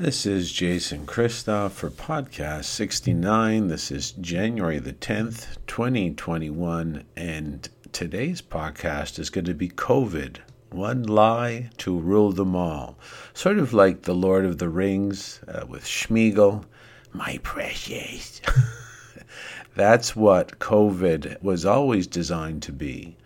This is Jason Christoff for podcast 69. This is January the 10th, 2021, and today's podcast is going to be COVID one lie to rule them all. Sort of like the Lord of the Rings uh, with Sméagol. my precious. That's what COVID was always designed to be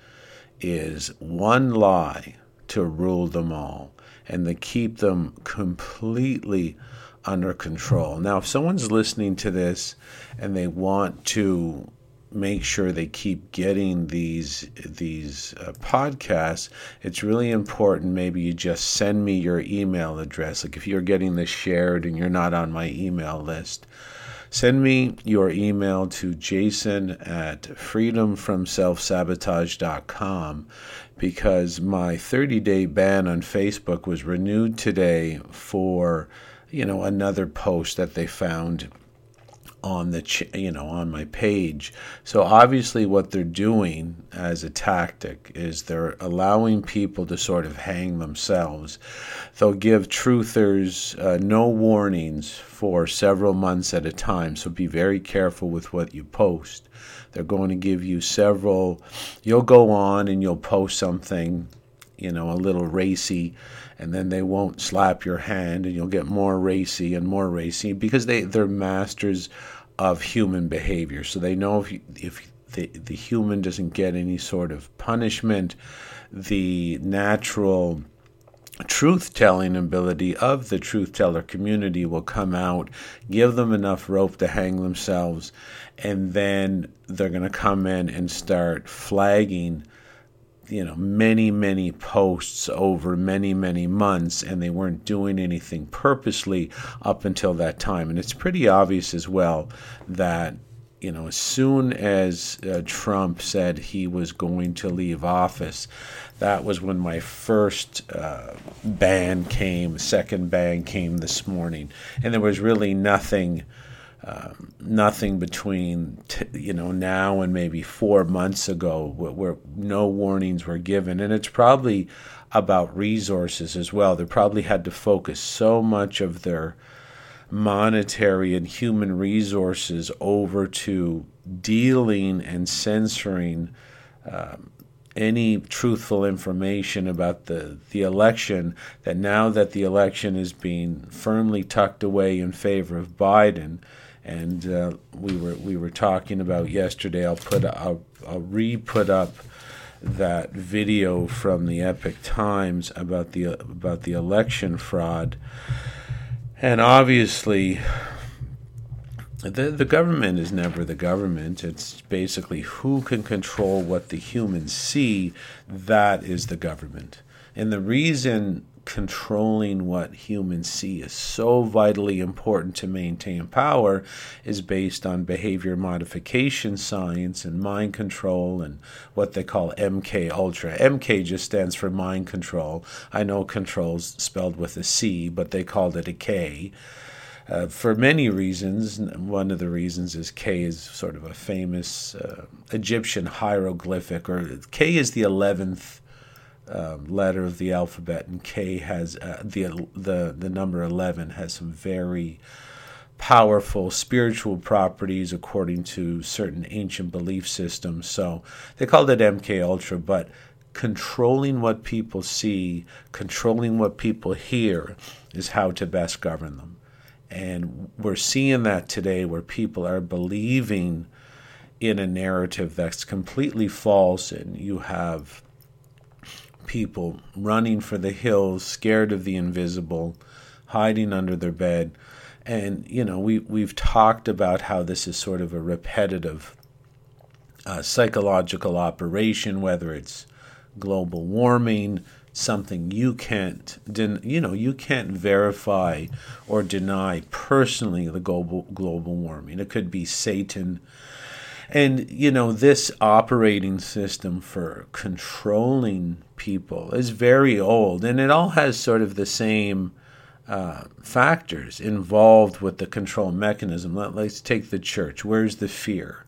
is one lie to rule them all and to keep them completely under control. Now, if someone's listening to this and they want to make sure they keep getting these these uh, podcasts, it's really important. Maybe you just send me your email address. Like if you're getting this shared and you're not on my email list, send me your email to jason at freedomfromselfsabotage.com because my 30 day ban on Facebook was renewed today for, you know, another post that they found on the ch- you know on my page. So obviously what they're doing as a tactic is they're allowing people to sort of hang themselves. They'll give truthers uh, no warnings for several months at a time so be very careful with what you post they're going to give you several you'll go on and you'll post something you know a little racy and then they won't slap your hand and you'll get more racy and more racy because they they're masters of human behavior. So they know if you, if the, the human doesn't get any sort of punishment the natural truth telling ability of the truth teller community will come out, give them enough rope to hang themselves, and then they're going to come in and start flagging you know many many posts over many many months and they weren't doing anything purposely up until that time. And it's pretty obvious as well that you know as soon as uh, Trump said he was going to leave office that was when my first uh, ban came second ban came this morning. And there was really nothing nothing between t- you know now and maybe four months ago where, where, no warnings were given. And it's probably about resources as well. They probably had to focus so much of their monetary and human resources over to dealing and censoring um, any truthful information about the, the election that now that the election is being firmly tucked away in favor of Biden, and uh, we were we were talking about yesterday. I'll put I'll, I'll re-put up that video from the Epoch Times about the about the election fraud, and obviously. The, the government is never the government. It's basically who can control what the humans see. That is the government. And the reason controlling what humans see is so vitally important to maintain power is based on behavior modification science and mind control and what they call MK Ultra. MK just stands for mind control. I know controls spelled with a C, but they called it a K. Uh, for many reasons. One of the reasons is K is sort of a famous uh, Egyptian hieroglyphic, or K is the 11th um, letter of the alphabet, and K has uh, the the the number eleven has some very powerful spiritual properties according to certain ancient belief systems. So they called it MK Ultra, but controlling what people see, controlling what people hear, is how to best govern them. And we're seeing that today, where people are believing in a narrative that's completely false, and you have people running for the hills, scared of the invisible, hiding under their bed. And, you know, we, we've talked about how this is sort of a repetitive uh, psychological operation, whether it's global warming, something you can't, den- you know, you can't verify or deny personally the global global warming. It could be Satan and, you know, this operating system for controlling people is very old, and it all has sort of the same uh, factors involved with the control mechanism. Let, let's take the church. Where's the fear?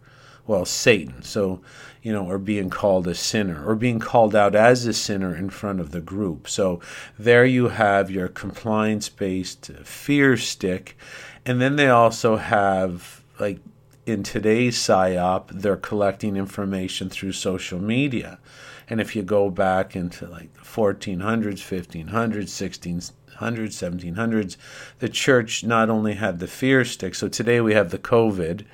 well, Satan. So, you know, or being called a sinner, or being called out as a sinner in front of the group. So there you have your compliance based fear stick. And then they also have, like, in today's PSYOP, they're collecting information through social media. And if you go back into like 1400s, 1500s, 1600s, 1700s, the church not only had the fear stick, so today we have the COVID,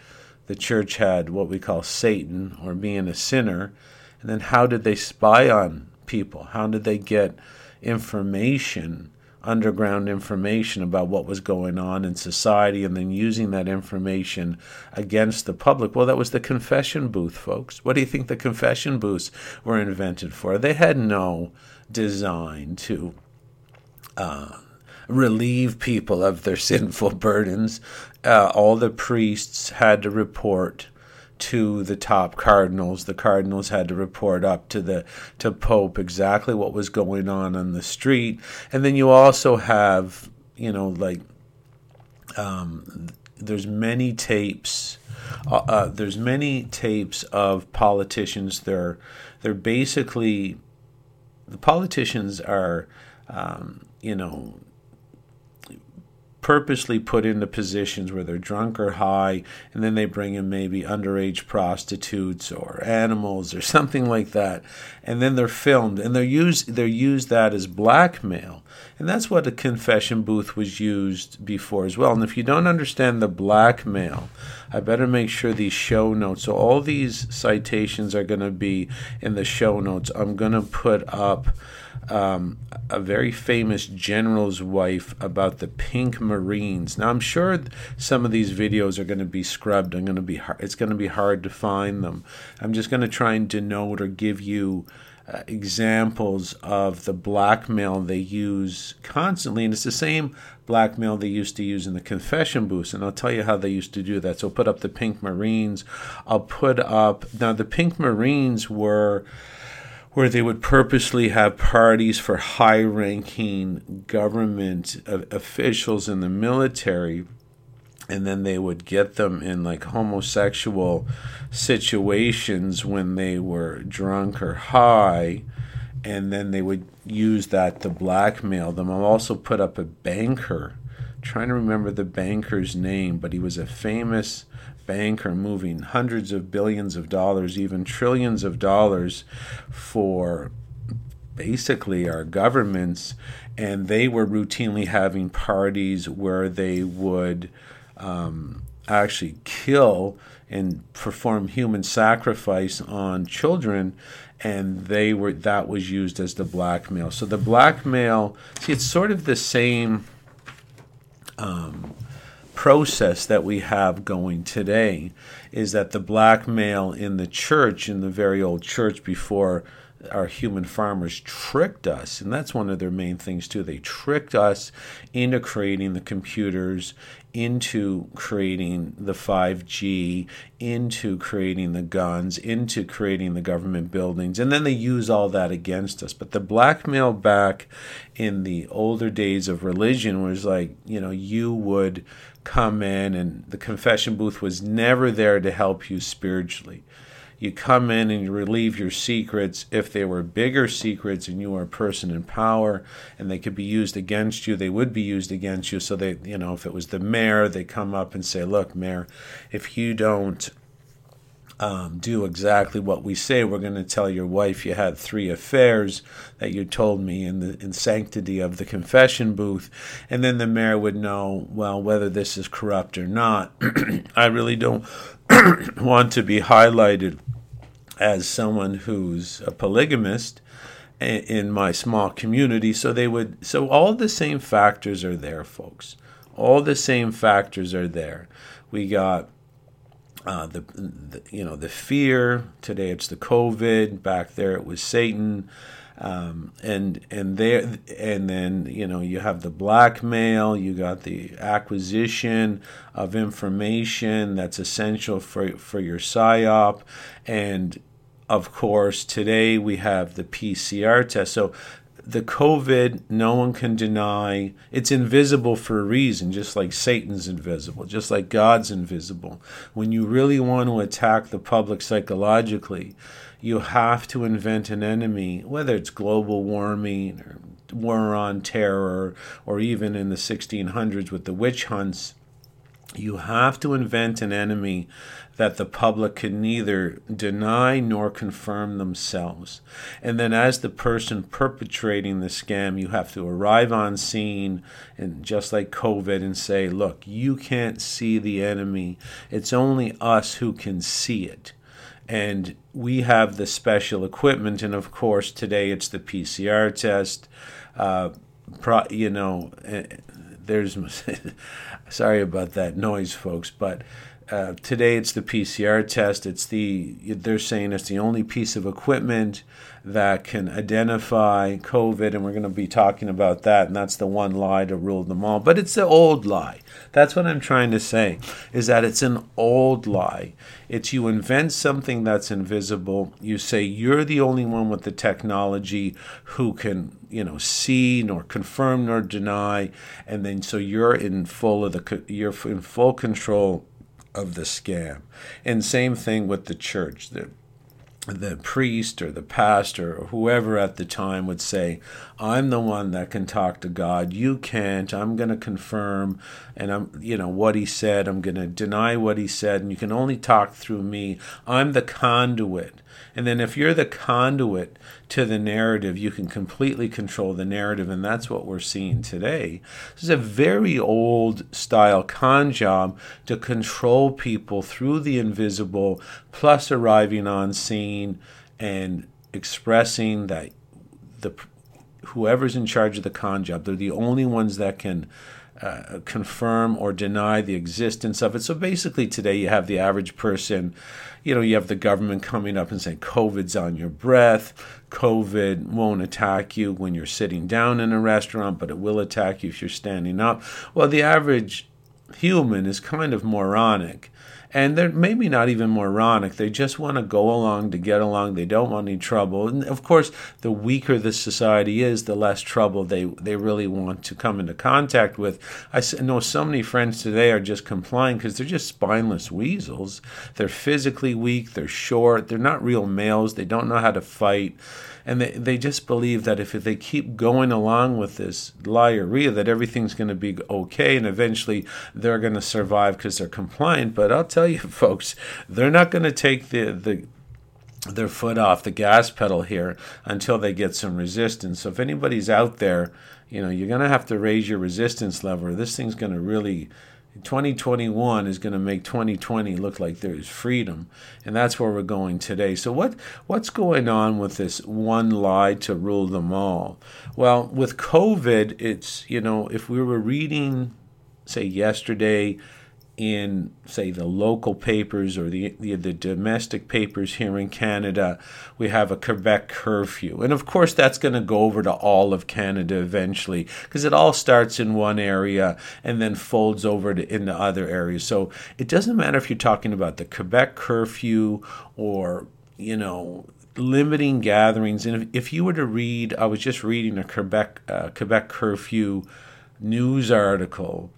the church had what we call Satan or being a sinner. And then how did they spy on people? How did they get information, underground information about what was going on in society and then using that information against the public? Well, that was the confession booth, folks. What do you think the confession booths were invented for? They had no design to. Uh, relieve people of their sinful burdens. Uh, all the priests had to report to the top cardinals. The cardinals had to report up to the to Pope exactly what was going on on the street. And then you also have, you know, like um, there's many tapes. Uh, uh, there's many tapes of politicians. They're they're basically the politicians are, um, you know, purposely put into positions where they're drunk or high, and then they bring in maybe underage prostitutes or animals or something like that, and then they're filmed and they're used they're used that as blackmail, and that's what a confession booth was used before as well. And if you don't understand the blackmail, I better make sure these show notes. So all these citations are going to be in the show notes. I'm going to put up um, a very famous general's wife about the pink marines. Now I'm sure some of these videos are going to be scrubbed. I'm going to be hard, it's going to be hard to find them. I'm just going to try and denote or give you uh, examples of the blackmail they use constantly, and it's the same blackmail they used to use in the confession booths. And I'll tell you how they used to do that. So I'll put up the Pink Marines. I'll put up now the Pink Marines were where they would purposely have parties for high ranking government officials in the military and then they would get them in like homosexual situations when they were drunk or high and then they would use that to blackmail them. I'll also put up a banker. I'm trying to remember the banker's name but he was a famous banker moving hundreds of billions of dollars, even trillions of dollars for basically our governments. And they were routinely having parties where they would um, actually kill and perform human sacrifice on children and they were that was used as the blackmail so the blackmail see it's sort of the same um, process that we have going today is that the blackmail in the church, in the very old church before our human farmers tricked us, and that's one of their main things too. They tricked us into creating the computers, into creating the 5G, into creating the guns, into creating the government buildings, and then they use all that against us. But the blackmail back in the older days of religion was like, you know, you would come in, and the confession booth was never there to help you spiritually you come in and you relieve your secrets. If they were bigger secrets and you were a person in power and they could be used against you, they would be used against you. So they, you know, if it was the mayor, they come up and say, look, mayor, if you don't um, do exactly what we say, we're going to tell your wife you had three affairs that you told me in the in sanctity of the confession booth, and then the mayor would know well whether this is corrupt or not. I really don't want to be highlighted as someone who's a polygamist in my small community. So they would, so all the same factors are there, folks. All the same factors are there. We got uh, the, the, you know the fear. Today it's the COVID. Back there it was Satan. Um, and and there and then you know you have the blackmail you got the acquisition of information that's essential for for your psyop and of course today we have the PCR test so the COVID, no one can deny it's invisible for a reason, just like Satan's invisible, just like God's invisible. When you really want to attack the public psychologically, you have to invent an enemy, whether it's global warming or war on terror, or even in the 1600s with the witch hunts. You have to invent an enemy that the public can neither deny nor confirm themselves. And then, as the person perpetrating the scam, you have to arrive on scene and just like COVID and say, Look, you can't see the enemy. It's only us who can see it. And we have the special equipment. And of course, today it's the PCR test. Uh, pro, you know, eh, there's sorry about that noise, folks, but uh, today it's the PCR test. It's the they're saying it's the only piece of equipment that can identify COVID, and we're going to be talking about that. And that's the one lie to rule them all. But it's the old lie. That's what I'm trying to say. Is that it's an old lie. It's you invent something that's invisible. You say you're the only one with the technology who can you know see nor confirm nor deny, and then so you're in full of the you're in full control of the scam. And same thing with the church. The, the priest or the pastor or whoever at the time would say, I'm the one that can talk to God. You can't. I'm going to confirm and I'm, you know, what he said. I'm going to deny what he said and you can only talk through me. I'm the conduit. And then if you're the conduit to the narrative, you can completely control the narrative. And that's what we're seeing today. This is a very old style con job to control people through the invisible, plus arriving on scene and expressing that the whoever's in charge of the con job, they're the only ones that can uh, confirm or deny the existence of it. So basically, today you have the average person, you know, you have the government coming up and saying COVID's on your breath. COVID won't attack you when you're sitting down in a restaurant, but it will attack you if you're standing up. Well, the average human is kind of moronic and they're maybe not even moronic. They just want to go along to get along. They don't want any trouble. And of course, the weaker the society is, the less trouble they, they really want to come into contact with. I know so many friends today are just complying because they're just spineless weasels. They're physically weak, they're short, they're not real males, they don't know how to fight and they, they just believe that if they keep going along with this liarrhea that everything's going to be okay and eventually they're going to survive because they're compliant. But i'll tell you folks they're not going to take the, the their foot off the gas pedal here until they get some resistance. So if anybody's out there you know you're going to have to raise your resistance level this thing's going to really 2021 is going to make 2020 look like there is freedom and that's where we're going today. So what what's going on with this one lie to rule them all? Well with covid it's you know if we were reading say yesterday in say the local papers or the, the, the domestic papers here in Canada we have a Quebec curfew. And of course that's going to go over to all of Canada eventually because it all starts in one area and then folds over to into other areas so it doesn't matter if you're talking about the Quebec curfew or you know limiting gatherings. And if, if you were to read I was just reading a Quebec uh, Quebec curfew news article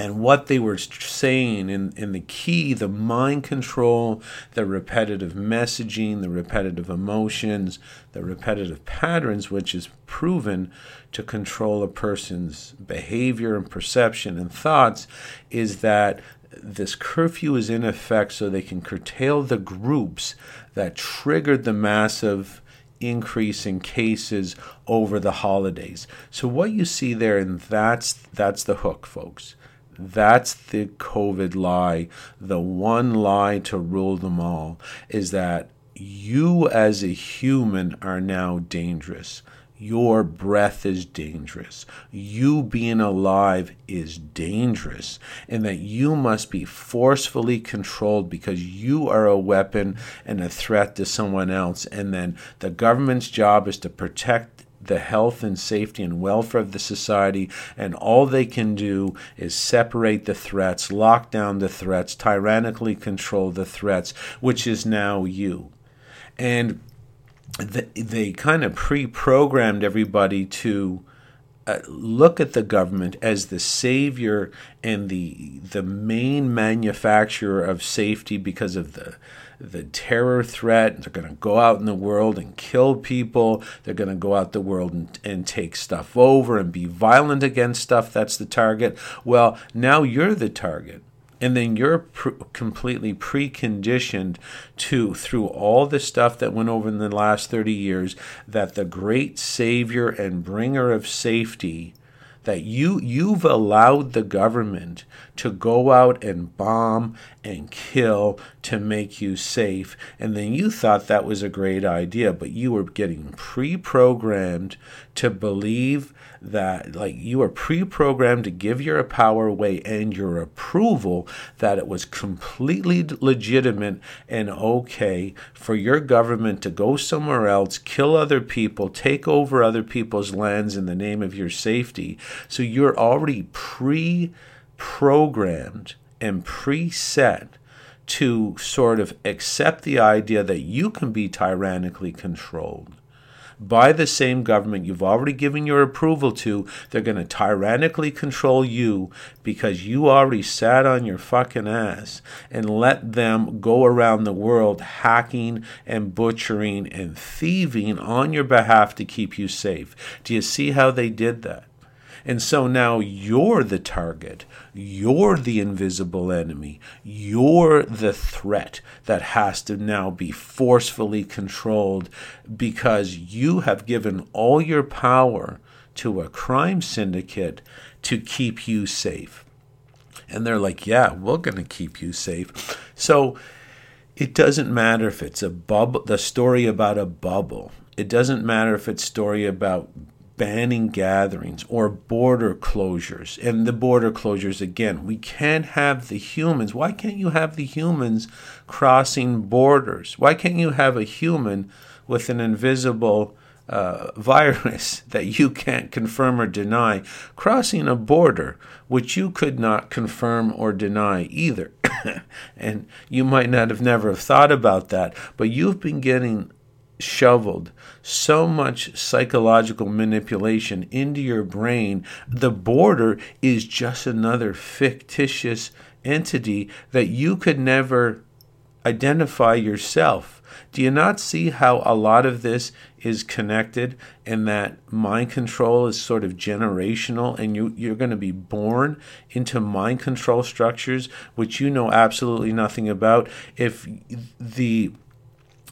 and what they were saying in, in the key, the mind control, the repetitive messaging, the repetitive emotions, the repetitive patterns, which is proven to control a person's behavior and perception and thoughts, is that this curfew is in effect so they can curtail the groups that triggered the massive increase in cases over the holidays. So what you see there and that's that's the hook folks. That's the COVID lie. The one lie to rule them all is that you as a human are now dangerous. Your breath is dangerous. You being alive is dangerous. And that you must be forcefully controlled because you are a weapon and a threat to someone else. And then the government's job is to protect the health and safety and welfare of the society, and all they can do is separate the threats, lock down the threats, tyrannically control the threats, which is now you. And they, they kind of pre-programmed everybody to uh, look at the government as the savior and the the main manufacturer of safety because of the the terror threat. They're going to go out in the world and kill people. They're going to go out the world and, and take stuff over and be violent against stuff. That's the target. Well, now you're the target and then you're pr- completely preconditioned to through all the stuff that went over in the last 30 years that the great savior and bringer of safety that you you've allowed the government to go out and bomb and kill to make you safe. And then you thought that was a great idea but you were getting pre-programmed to believe that like you were pre-programmed to give your power away and your approval that it was completely legitimate and okay for your government to go somewhere else kill other people take over other people's lands in the name of your safety. So you're already pre-programmed and preset to sort of accept the idea that you can be tyrannically controlled by the same government you've already given your approval to. They're going to tyrannically control you because you already sat on your fucking ass and let them go around the world hacking and butchering and thieving on your behalf to keep you safe. Do you see how they did that? And so now you're the target. You're the invisible enemy. You're the threat that has to now be forcefully controlled because you have given all your power to a crime syndicate to keep you safe. And they're like, yeah, we're going to keep you safe. So it doesn't matter if it's a bubble, the story about a bubble. It doesn't matter if it's story about banning gatherings or border closures. And the border closures, again, we can't have the humans. Why can't you have the humans crossing borders? Why can't you have a human with an invisible uh, virus that you can't confirm or deny crossing a border which you could not confirm or deny either? and you might not have never have thought about that, but you've been getting shoveled so much psychological manipulation into your brain, the border is just another fictitious entity that you could never identify yourself. Do you not see how a lot of this is connected and that mind control is sort of generational and you, you're going to be born into mind control structures which you know absolutely nothing about? If the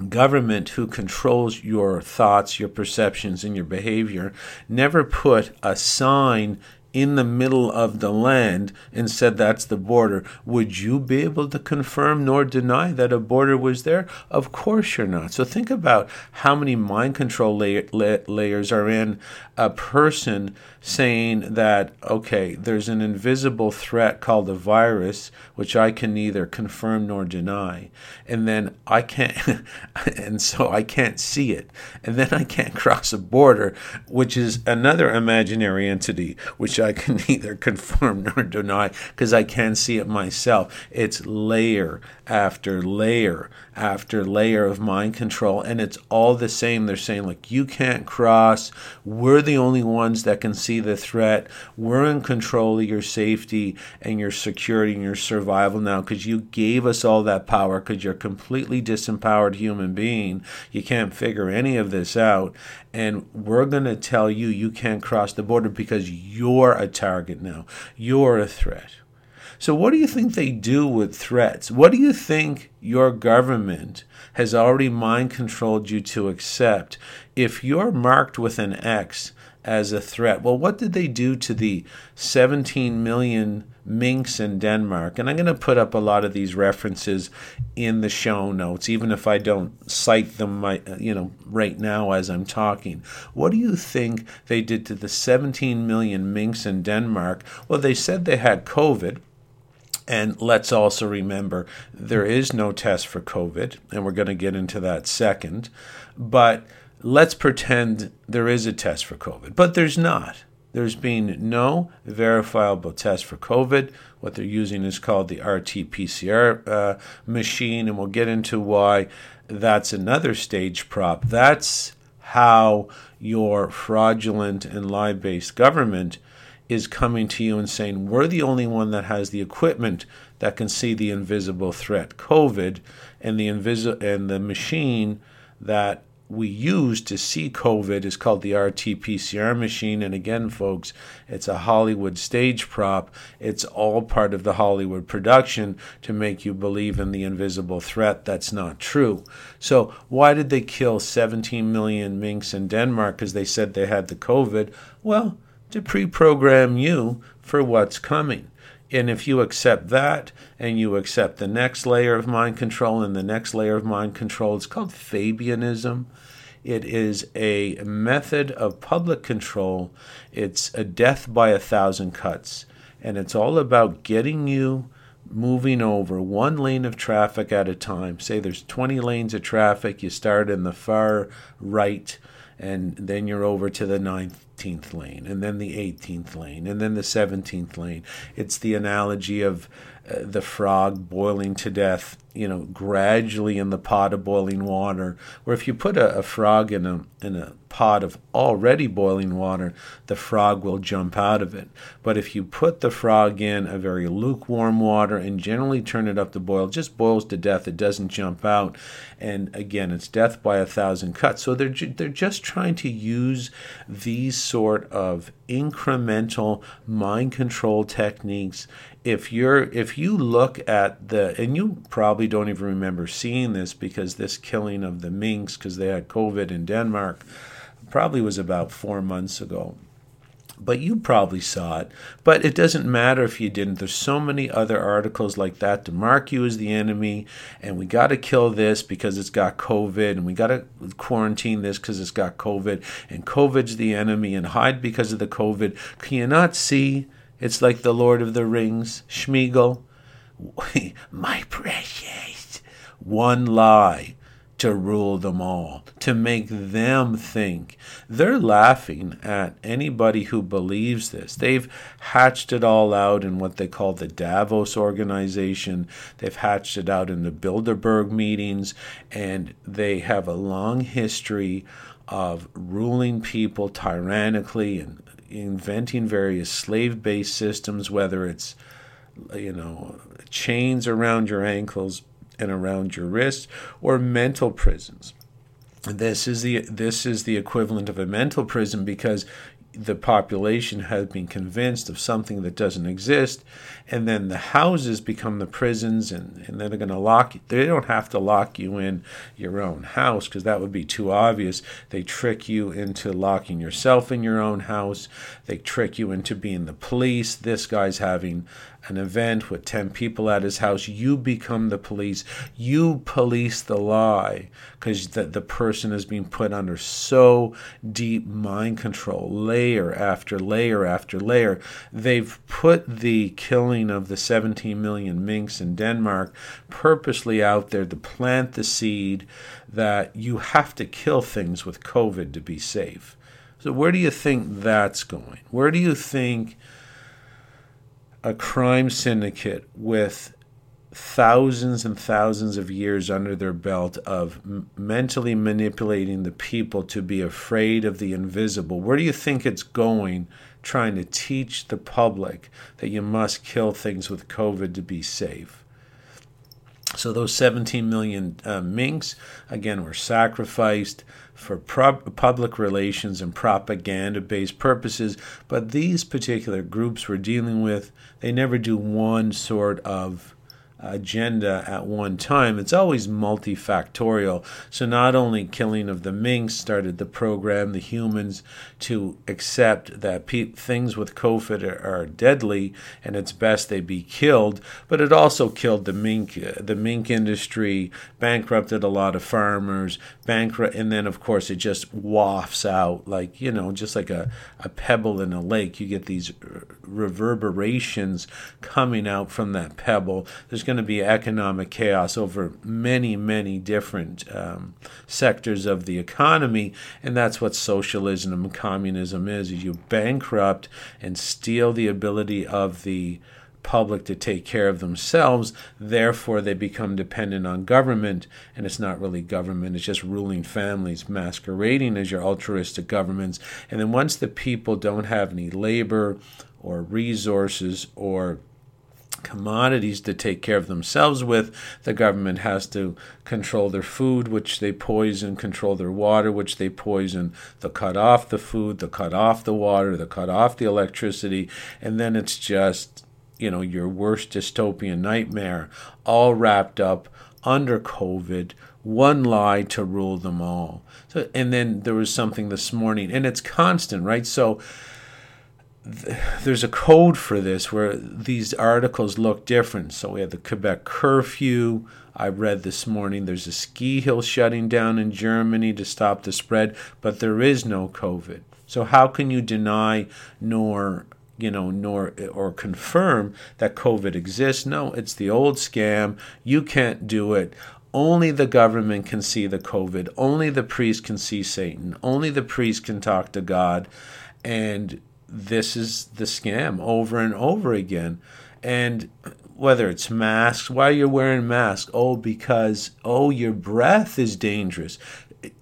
government who controls your thoughts, your perceptions, and your behavior never put a sign in the middle of the land and said that's the border, would you be able to confirm nor deny that a border was there? Of course you're not. So think about how many mind control la- la- layers are in a person saying that, okay, there's an invisible threat called a virus, which I can neither confirm nor deny. And then I can't, and so I can't see it. And then I can't cross a border, which is another imaginary entity, which I can neither confirm nor deny because I can't see it myself. It's layer after layer after layer of mind control, and it's all the same. They're saying, like, you can't cross. We're the only ones that can see the threat. We're in control of your safety and your security and your survival now because you gave us all that power because you're a completely disempowered human being. You can't figure any of this out. And we're going to tell you you can't cross the border because you're a target now. You're a threat. So, what do you think they do with threats? What do you think your government has already mind controlled you to accept if you're marked with an X as a threat? Well, what did they do to the 17 million minks in Denmark? And I'm going to put up a lot of these references in the show notes, even if I don't cite them, you know, right now as I'm talking. What do you think they did to the 17 million minks in Denmark? Well, they said they had COVID and let's also remember there is no test for COVID, and we're going to get into that second. But let's pretend there is a test for COVID, but there's not. There's been no verifiable test for COVID. What they're using is called the RT PCR uh, machine, and we'll get into why that's another stage prop. That's how your fraudulent and lie based government is coming to you and saying, We're the only one that has the equipment that can see the invisible threat, COVID, and the invisible and the machine that we use to see COVID is called the RT PCR machine. And again, folks, it's a Hollywood stage prop. It's all part of the Hollywood production to make you believe in the invisible threat. That's not true. So, why did they kill 17 million minks in Denmark? Because they said they had the COVID. Well, to pre program you for what's coming. And if you accept that and you accept the next layer of mind control and the next layer of mind control, it's called Fabianism. It is a method of public control. It's a death by a thousand cuts. And it's all about getting you moving over one lane of traffic at a time. Say there's 20 lanes of traffic, you start in the far right, and then you're over to the ninth 15th lane, and then the 18th lane, and then the 17th lane. It's the analogy of Uh, the frog boiling to death, you know, gradually in the pot of boiling water. Where if you put a, a frog in a in a pot of already boiling water, the frog will jump out of it. But if you put the frog in a very lukewarm water and generally turn it up to boil, just boils to death. It doesn't jump out. And again, it's death by a thousand cuts. So they're ju- they're just trying to use these sort of incremental mind control techniques if you're if you look at the and you probably don't even remember seeing this because this killing of the minks because they had covid in denmark probably was about four months ago. But you probably saw it. But it doesn't matter if you didn't. There's so many other articles like that to mark you as the enemy, and we got to kill this because it's got COVID, and we got to quarantine this because it's got COVID, and COVID's the enemy, and hide because of the COVID. Can you not see? It's like the Lord of the Rings, Sméagol. My precious. One lie to rule them all, to make them think. They're laughing at anybody who believes this. They've hatched it all out in what they call the Davos organization. They've hatched it out in the Bilderberg meetings, and they have a long history of ruling people tyrannically and inventing various slave based systems, whether it's you know, chains around your ankles, and around your wrists, or mental prisons. This is the this is the equivalent of a mental prison because the population has been convinced of something that doesn't exist, and then the houses become the prisons, and, and then they're going to lock you. They don't have to lock you in your own house because that would be too obvious. They trick you into locking yourself in your own house. They trick you into being the police. This guy's having an event with 10 people at his house, you become the police. You police the lie because the, the person is being put under so deep mind control, layer after layer after layer. They've put the killing of the 17 million minks in Denmark purposely out there to plant the seed that you have to kill things with COVID to be safe. So, where do you think that's going? Where do you think a crime syndicate with thousands and thousands of years under their belt of m- mentally manipulating the people to be afraid of the invisible. Where do you think it's going trying to teach the public that you must kill things with COVID to be safe? So, those 17 million uh, minks, again, were sacrificed for pro- public relations and propaganda based purposes, but these particular groups we're dealing with, they never do one sort of agenda at one time. It's always multifactorial. So not only killing of the minks started the program, the humans to accept that pe- things with COVID are, are, deadly and it's best they be killed, but it also killed the mink. The mink industry bankrupted a lot of farmers. Bankrupt, and then of course it just wafts out like you know, just like a, a pebble in a lake. You get these reverberations coming out from that pebble. There's going to be economic chaos over many, many different um, sectors of the economy, and that's what socialism and communism is: you bankrupt and steal the ability of the public to take care of themselves. Therefore, they become dependent on government, and it's not really government, it's just ruling families masquerading as your altruistic governments. And then once the people don't have any labor or resources or commodities to take care of themselves with. The government has to control their food, which they poison, control their water, which they poison. They'll cut off the food, they'll cut off the water, they'll cut off the electricity, and then it's just you know, your worst dystopian nightmare, all wrapped up under COVID, one lie to rule them all. So, and then there was something this morning, and it's constant, right? So there's a code for this where these articles look different. So we had the Quebec curfew. I read this morning there's a ski hill shutting down in Germany to stop the spread, but there is no COVID. So how can you deny nor you know, nor or confirm that COVID exists. No, it's the old scam. You can't do it. Only the government can see the COVID. Only the priest can see Satan. Only the priest can talk to God. And this is the scam over and over again. And whether it's masks, why you're you wearing masks? Oh, because, oh, your breath is dangerous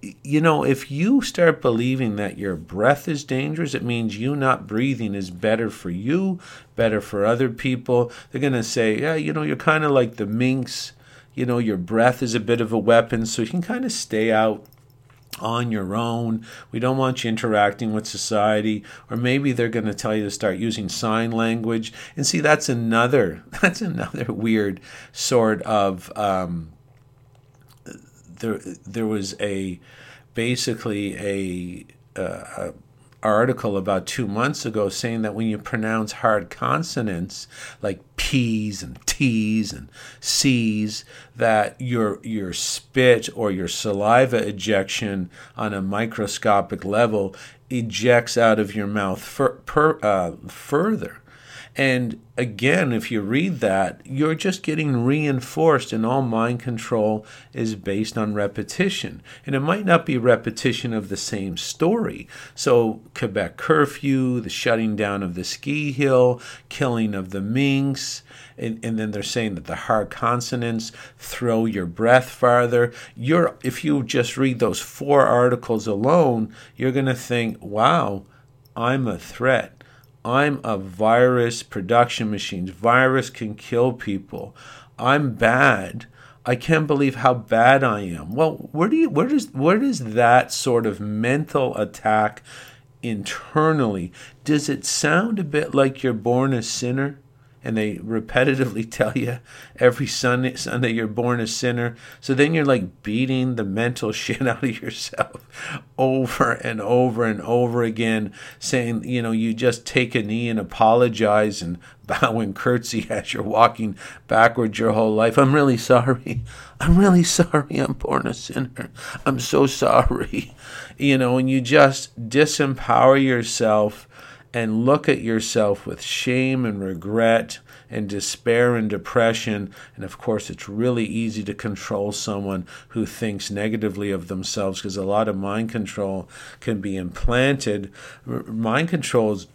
you know, if you start believing that your breath is dangerous, it means you not breathing is better for you, better for other people. They're going to say, yeah, you know, you're kind of like the minks. You know, your breath is a bit of a weapon, so you can kind of stay out on your own. We don't want you interacting with society. Or maybe they're going to tell you to start using sign language. And see, that's another that's another weird sort of um, there there was a basically a, uh, a article about two months ago saying that when you pronounce hard consonants like P's and T's and C's, that your your spit or your saliva ejection on a microscopic level ejects out of your mouth per, uh, further. And again, if you read that, you're just getting reinforced, and all mind control is based on repetition. And it might not be repetition of the same story. So, Quebec curfew, the shutting down of the ski hill, killing of the minks, and, and then they're saying that the hard consonants throw your breath farther. You're, if you just read those four articles alone, you're going to think, wow, I'm a threat I'm a virus production machine. Virus can kill people. I'm bad. I can't believe how bad I am. Well, where do you where does where does that sort of mental attack internally does it sound a bit like you're born a sinner? And they repetitively tell you every Sunday, Sunday you're born a sinner. So then you're like beating the mental shit out of yourself over and over and over again, saying, you know, you just take a knee and apologize and bow and curtsy as you're walking backwards your whole life. I'm really sorry. I'm really sorry I'm born a sinner. I'm so sorry. You know, and you just disempower yourself and look at yourself with shame and regret and despair and depression. And of course, it's really easy to control someone who thinks negatively of themselves because a lot of mind control can be implanted. Mind control is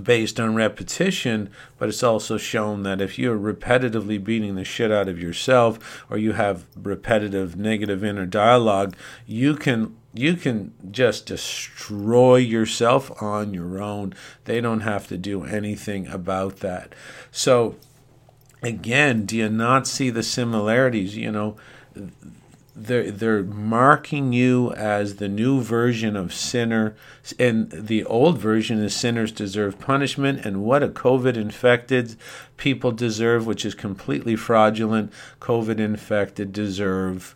based on repetition, but it's also shown that if you're repetitively beating the shit out of yourself or you have repetitive negative inner dialogue, you can you can just destroy yourself on your own. They don't have to do anything about that. So, again, do you not see the similarities? You know, they're, they're marking you as the new version of sinner, and the old version is sinners deserve punishment, and what a COVID infected people deserve, which is completely fraudulent. COVID infected deserve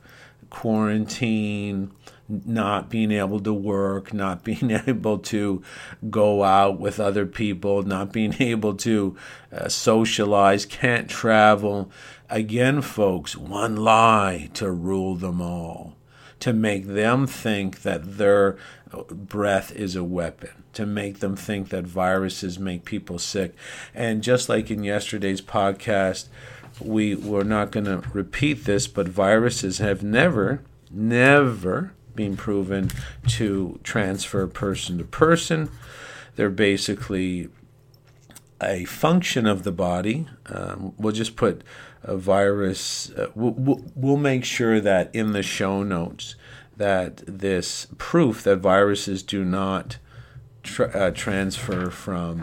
quarantine not being able to work, not being able to go out with other people, not being able to uh, socialize, can't travel. Again, folks, one lie to rule them all, to make them think that their breath is a weapon, to make them think that viruses make people sick. And just like in yesterday's podcast, we we're not going to repeat this, but viruses have never, never been proven to transfer person to person. They're basically a function of the body. Um, we'll just put virus. Uh, we'll, we'll make sure that in the show notes that this proof that viruses do not tra- uh, transfer from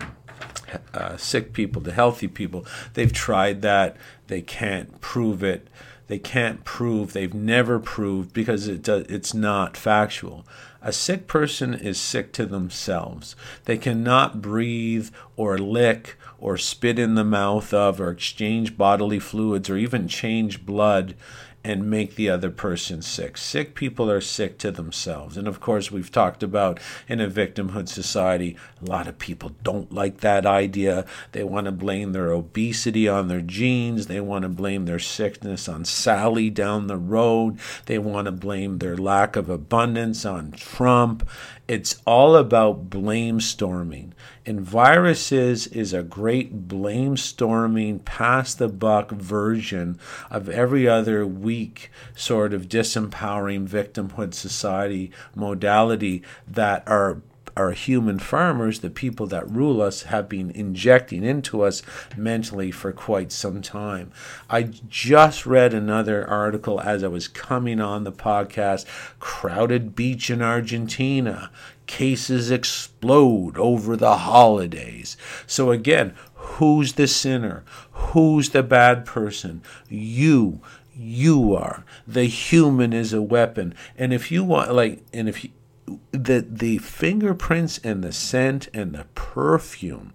uh, sick people to healthy people. They've tried that. They can't prove it. They can't prove. They've never proved because it it's not factual. A sick person is sick to themselves. They cannot breathe or lick or spit in the mouth of or exchange bodily fluids or even change blood and make the other person sick. Sick people are sick to themselves. And of course, we've talked about in a victimhood society, a lot of people don't like that idea. They want to blame their obesity on their genes. They want to blame their sickness on Sally down the road. They want to blame their lack of abundance on Trump. It's all about blame storming. And viruses is a great blame storming, pass the buck version of every other weak sort of disempowering victimhood society modality that are our human farmers, the people that rule us, have been injecting into us mentally for quite some time. I just read another article as I was coming on the podcast Crowded Beach in Argentina. Cases explode over the holidays. So, again, who's the sinner? Who's the bad person? You you are the human is a weapon and if you want like and if you the the fingerprints and the scent and the perfume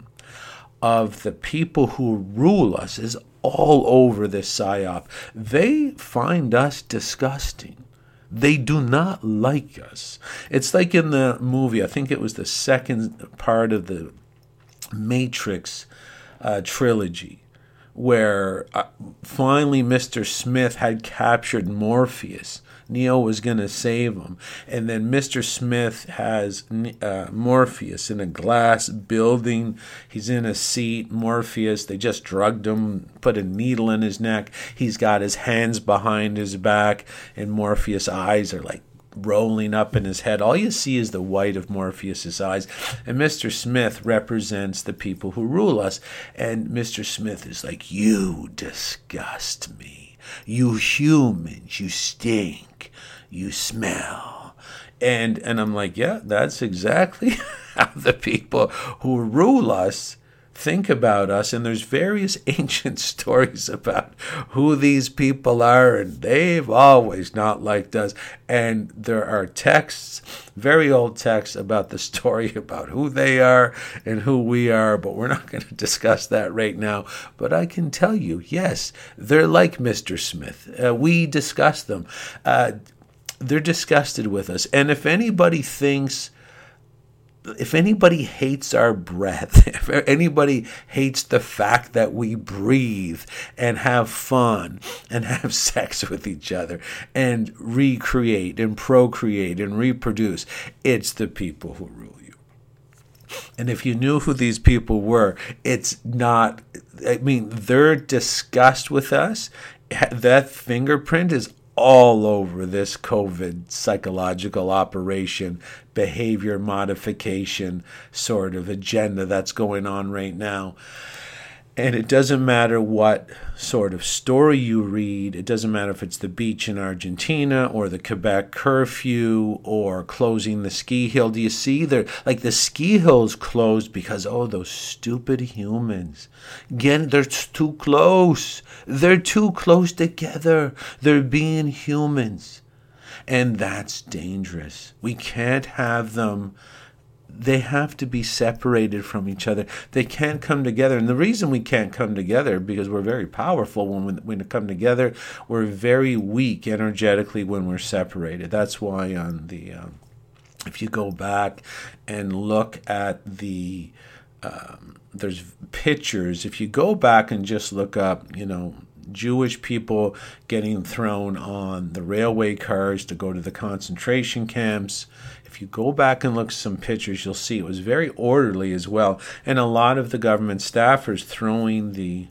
of the people who rule us is all over this psyop. They find us disgusting. They do not like us. It's like in the movie, I think it was the second part of the Matrix uh, trilogy, where uh, finally Mr. Smith had captured Morpheus Neo was going to save him. And then Mr. Smith has uh, Morpheus in a glass building. He's in a seat. Morpheus, they just drugged him, put a needle in his neck. He's got his hands behind his back, and Morpheus' eyes are like rolling up in his head. All you see is the white of Morpheus's eyes. And Mr. Smith represents the people who rule us. And Mr. Smith is like, You disgust me. You humans, you stink, you smell. And and I'm like, yeah, that's exactly how the people who rule us think about us. And there's various ancient stories about who these people are and they've always not liked us. And there are texts very old texts about the story about who they are and who we are but we're not going to discuss that right now. But i can tell you yes they're like mr smith. Uh, we discuss them. Uh, they're disgusted with us and if anybody thinks if anybody hates our breath, if anybody hates the fact that we breathe and have fun and have sex with each other and recreate and procreate and reproduce, it's the people who rule you. And if you knew who these people were, it's not, I mean, their disgust with us, that fingerprint is all over this COVID psychological operation, behavior modification sort of agenda that's going on right now. And it doesn't matter what sort of story you read, it doesn't matter if it's the beach in Argentina or the Quebec curfew or closing the ski hill. Do you see there like the ski hill's closed because oh those stupid humans. Again, they're too close. They're too close together. They're being humans. And that's dangerous. We can't have them they have to be separated from each other. They can't come together. And the reason we can't come together because we're very powerful when we, when we come together. We're very weak energetically when we're separated. That's why on the um, if you go back and look at the um, there's pictures. If you go back and just look up, you know, Jewish people getting thrown on the railway cars to go to the concentration camps if you go back and look some pictures, you'll see it was very orderly as well. And a lot of the government staffers throwing the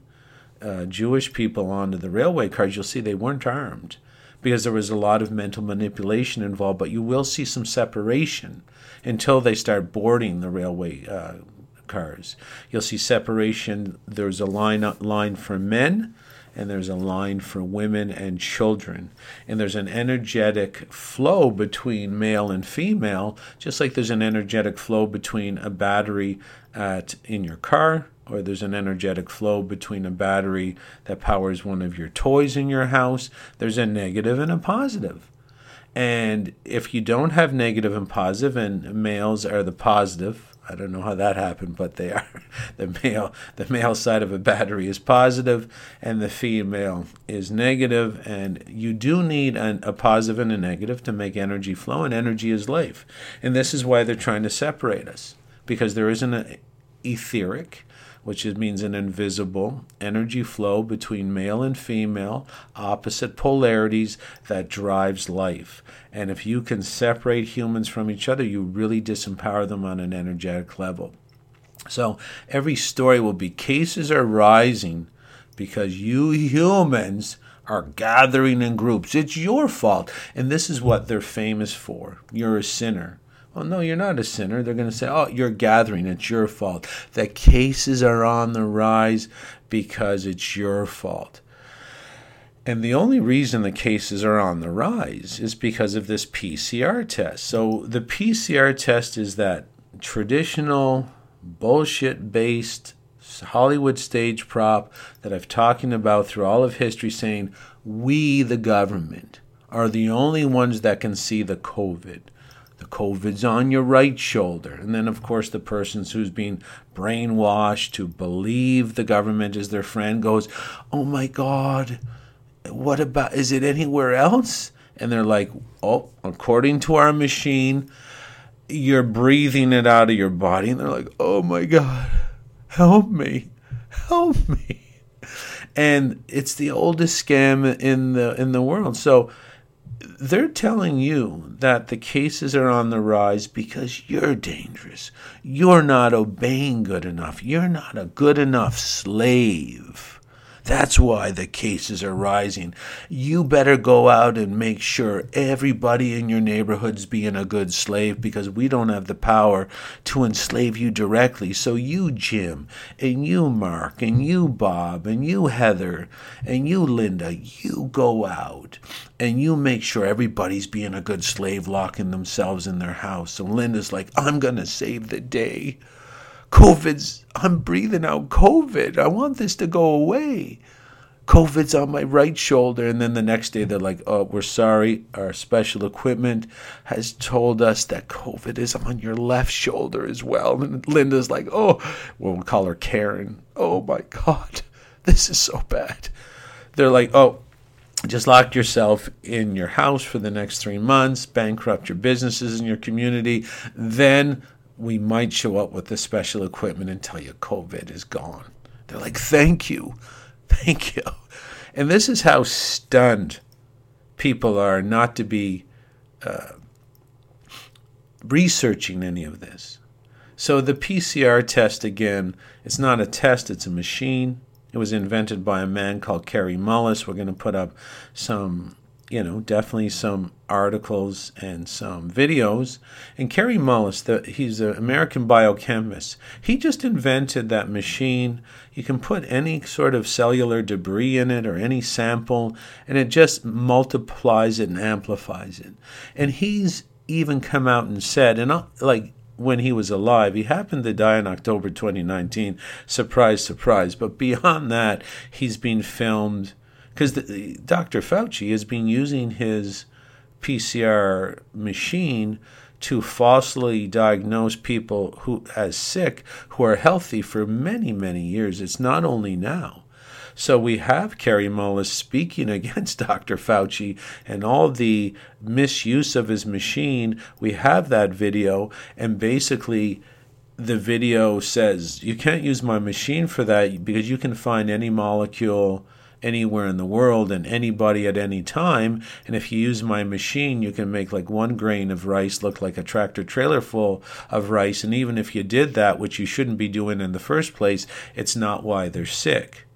uh, Jewish people onto the railway cars, you'll see they weren't armed because there was a lot of mental manipulation involved. But you will see some separation until they start boarding the railway uh, cars. You'll see separation. There's a line line for men and there's a line for women and children. And there's an energetic flow between male and female, just like there's an energetic flow between a battery at in your car or there's an energetic flow between a battery that powers one of your toys in your house. There's a negative and a positive. And if you don't have negative and positive, and males are the positive, I don't know how that happened, but they are. The male, the male side of a battery is positive, and the female is negative. And you do need an, a positive and a negative to make energy flow, and energy is life. And this is why they're trying to separate us, because there isn't an etheric which means an invisible energy flow between male and female, opposite polarities that drives life. And if you can separate humans from each other, you really disempower them on an energetic level. So every story will be cases are rising because you humans are gathering in groups. It's your fault. And this is what they're famous for. You're a sinner. Well, no, you're not a sinner. They're going to say, oh, you're gathering. It's your fault. The cases are on the rise because it's your fault. And the only reason the cases are on the rise is because of this PCR test. So the PCR test is that traditional, bullshit based Hollywood stage prop that I've talking about through all of history saying we, the government, are the only ones that can see the COVID. COVID's on your right shoulder. And then, of course, the who's being brainwashed to believe the government is their friend goes, Oh my God, what about, is it anywhere else? And they're like, Oh, according to our machine, you're breathing it out of your body. And they're like, Oh my God, help me, help me. And it's the oldest scam in the in the world. So they're telling you that the cases are on the rise because you're dangerous. You're not obeying good enough. You're not a good enough slave. That's why the cases are rising. You better go out and make sure everybody in your neighborhood's being a good slave because we don't have the power to enslave you directly. So you, Jim, and you, Mark, and you, Bob, and you, Heather, and you, Linda, you go out and you make sure everybody's being a good slave, locking themselves in their house. So Linda's like, I'm going to save the day. COVID's, I'm breathing out COVID. I want this to go away. COVID's on my right shoulder. And then the next day they're like, oh, we're sorry. Our special equipment has told us that COVID is on your left shoulder as well. And Linda's like, oh, well, we'll call her Karen. Oh my God, this is so bad. They're like, oh, just lock yourself in your house for the next three months, bankrupt your businesses in your community. Then we might show up with the special equipment and tell you COVID is gone. They're like, thank you. Thank you. And this is how stunned people are not to be uh, researching any of this. So the PCR test, again, it's not a test, it's a machine. It was invented by a man called Kary Mullis. We're going to put up some you know, definitely some articles and some videos. And Kary Mullis, the, he's an American biochemist. He just invented that machine. You can put any sort of cellular debris in it or any sample, and it just multiplies it and amplifies it. And he's even come out and said, and like when he was alive. He happened to die in October 2019. Surprise, surprise. But beyond that, he's been filmed because Dr. Fauci has been using his PCR machine to falsely diagnose people who as sick who are healthy for many many years. It's not only now. So we have Kary Mullis speaking against Dr. Fauci and all the misuse of his machine. We have that video, and basically, the video says you can't use my machine for that because you can find any molecule anywhere in the world and anybody at any time. And if you use my machine, you can make like one grain of rice look like a tractor trailer full of rice. And even if you did that, which you shouldn't be doing in the first place, it's not why they're sick.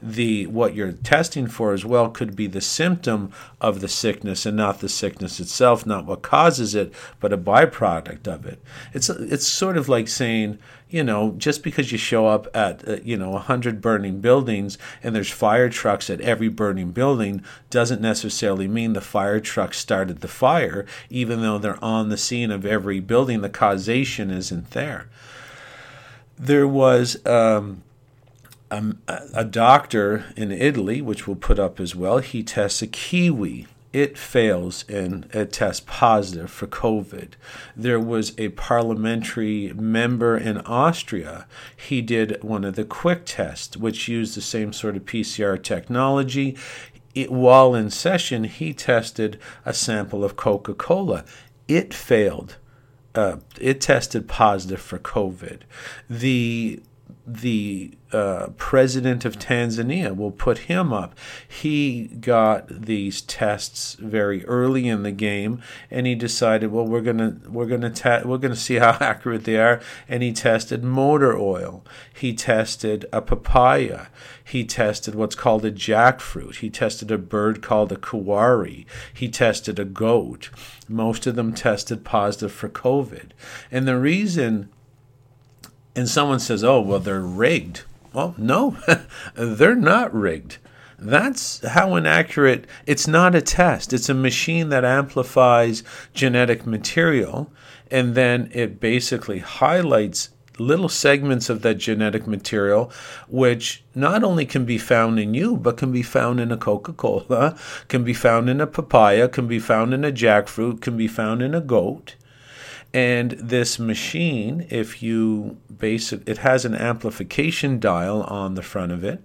The what you're testing for as well could be the symptom of the sickness and not the sickness itself, not what causes it, but a byproduct of it. It's it's sort of like saying, you know, just because you show up at uh, you know a hundred burning buildings and there's fire trucks at every burning building doesn't necessarily mean the fire truck started the fire, even though they're on the scene of every building. The causation isn't there. There was. Um, a, a doctor in Italy, which we'll put up as well, he tests a kiwi it fails and it tests positive for COVID. There was a parliamentary member in Austria. He did one of the quick tests, which used the same sort of PCR technology. It, while in session, he tested a sample of Coca Cola. It failed. Uh, it tested positive for COVID. The the uh, president of Tanzania. We'll put him up. He got these tests very early in the game, and he decided, well, we're gonna we're gonna te- we're gonna see how accurate they are. And he tested motor oil. He tested a papaya. He tested what's called a jackfruit. He tested a bird called a kawari. He tested a goat. Most of them tested positive for COVID. And the reason and someone says, oh, well, they're rigged. Well, no, they're not rigged. That's how inaccurate. It's not a test. It's a machine that amplifies genetic material and then it basically highlights little segments of that genetic material, which not only can be found in you, but can be found in a Coca Cola, can be found in a papaya, can be found in a jackfruit, can be found in a goat. And this machine, if you basic, it has an amplification dial on the front of it.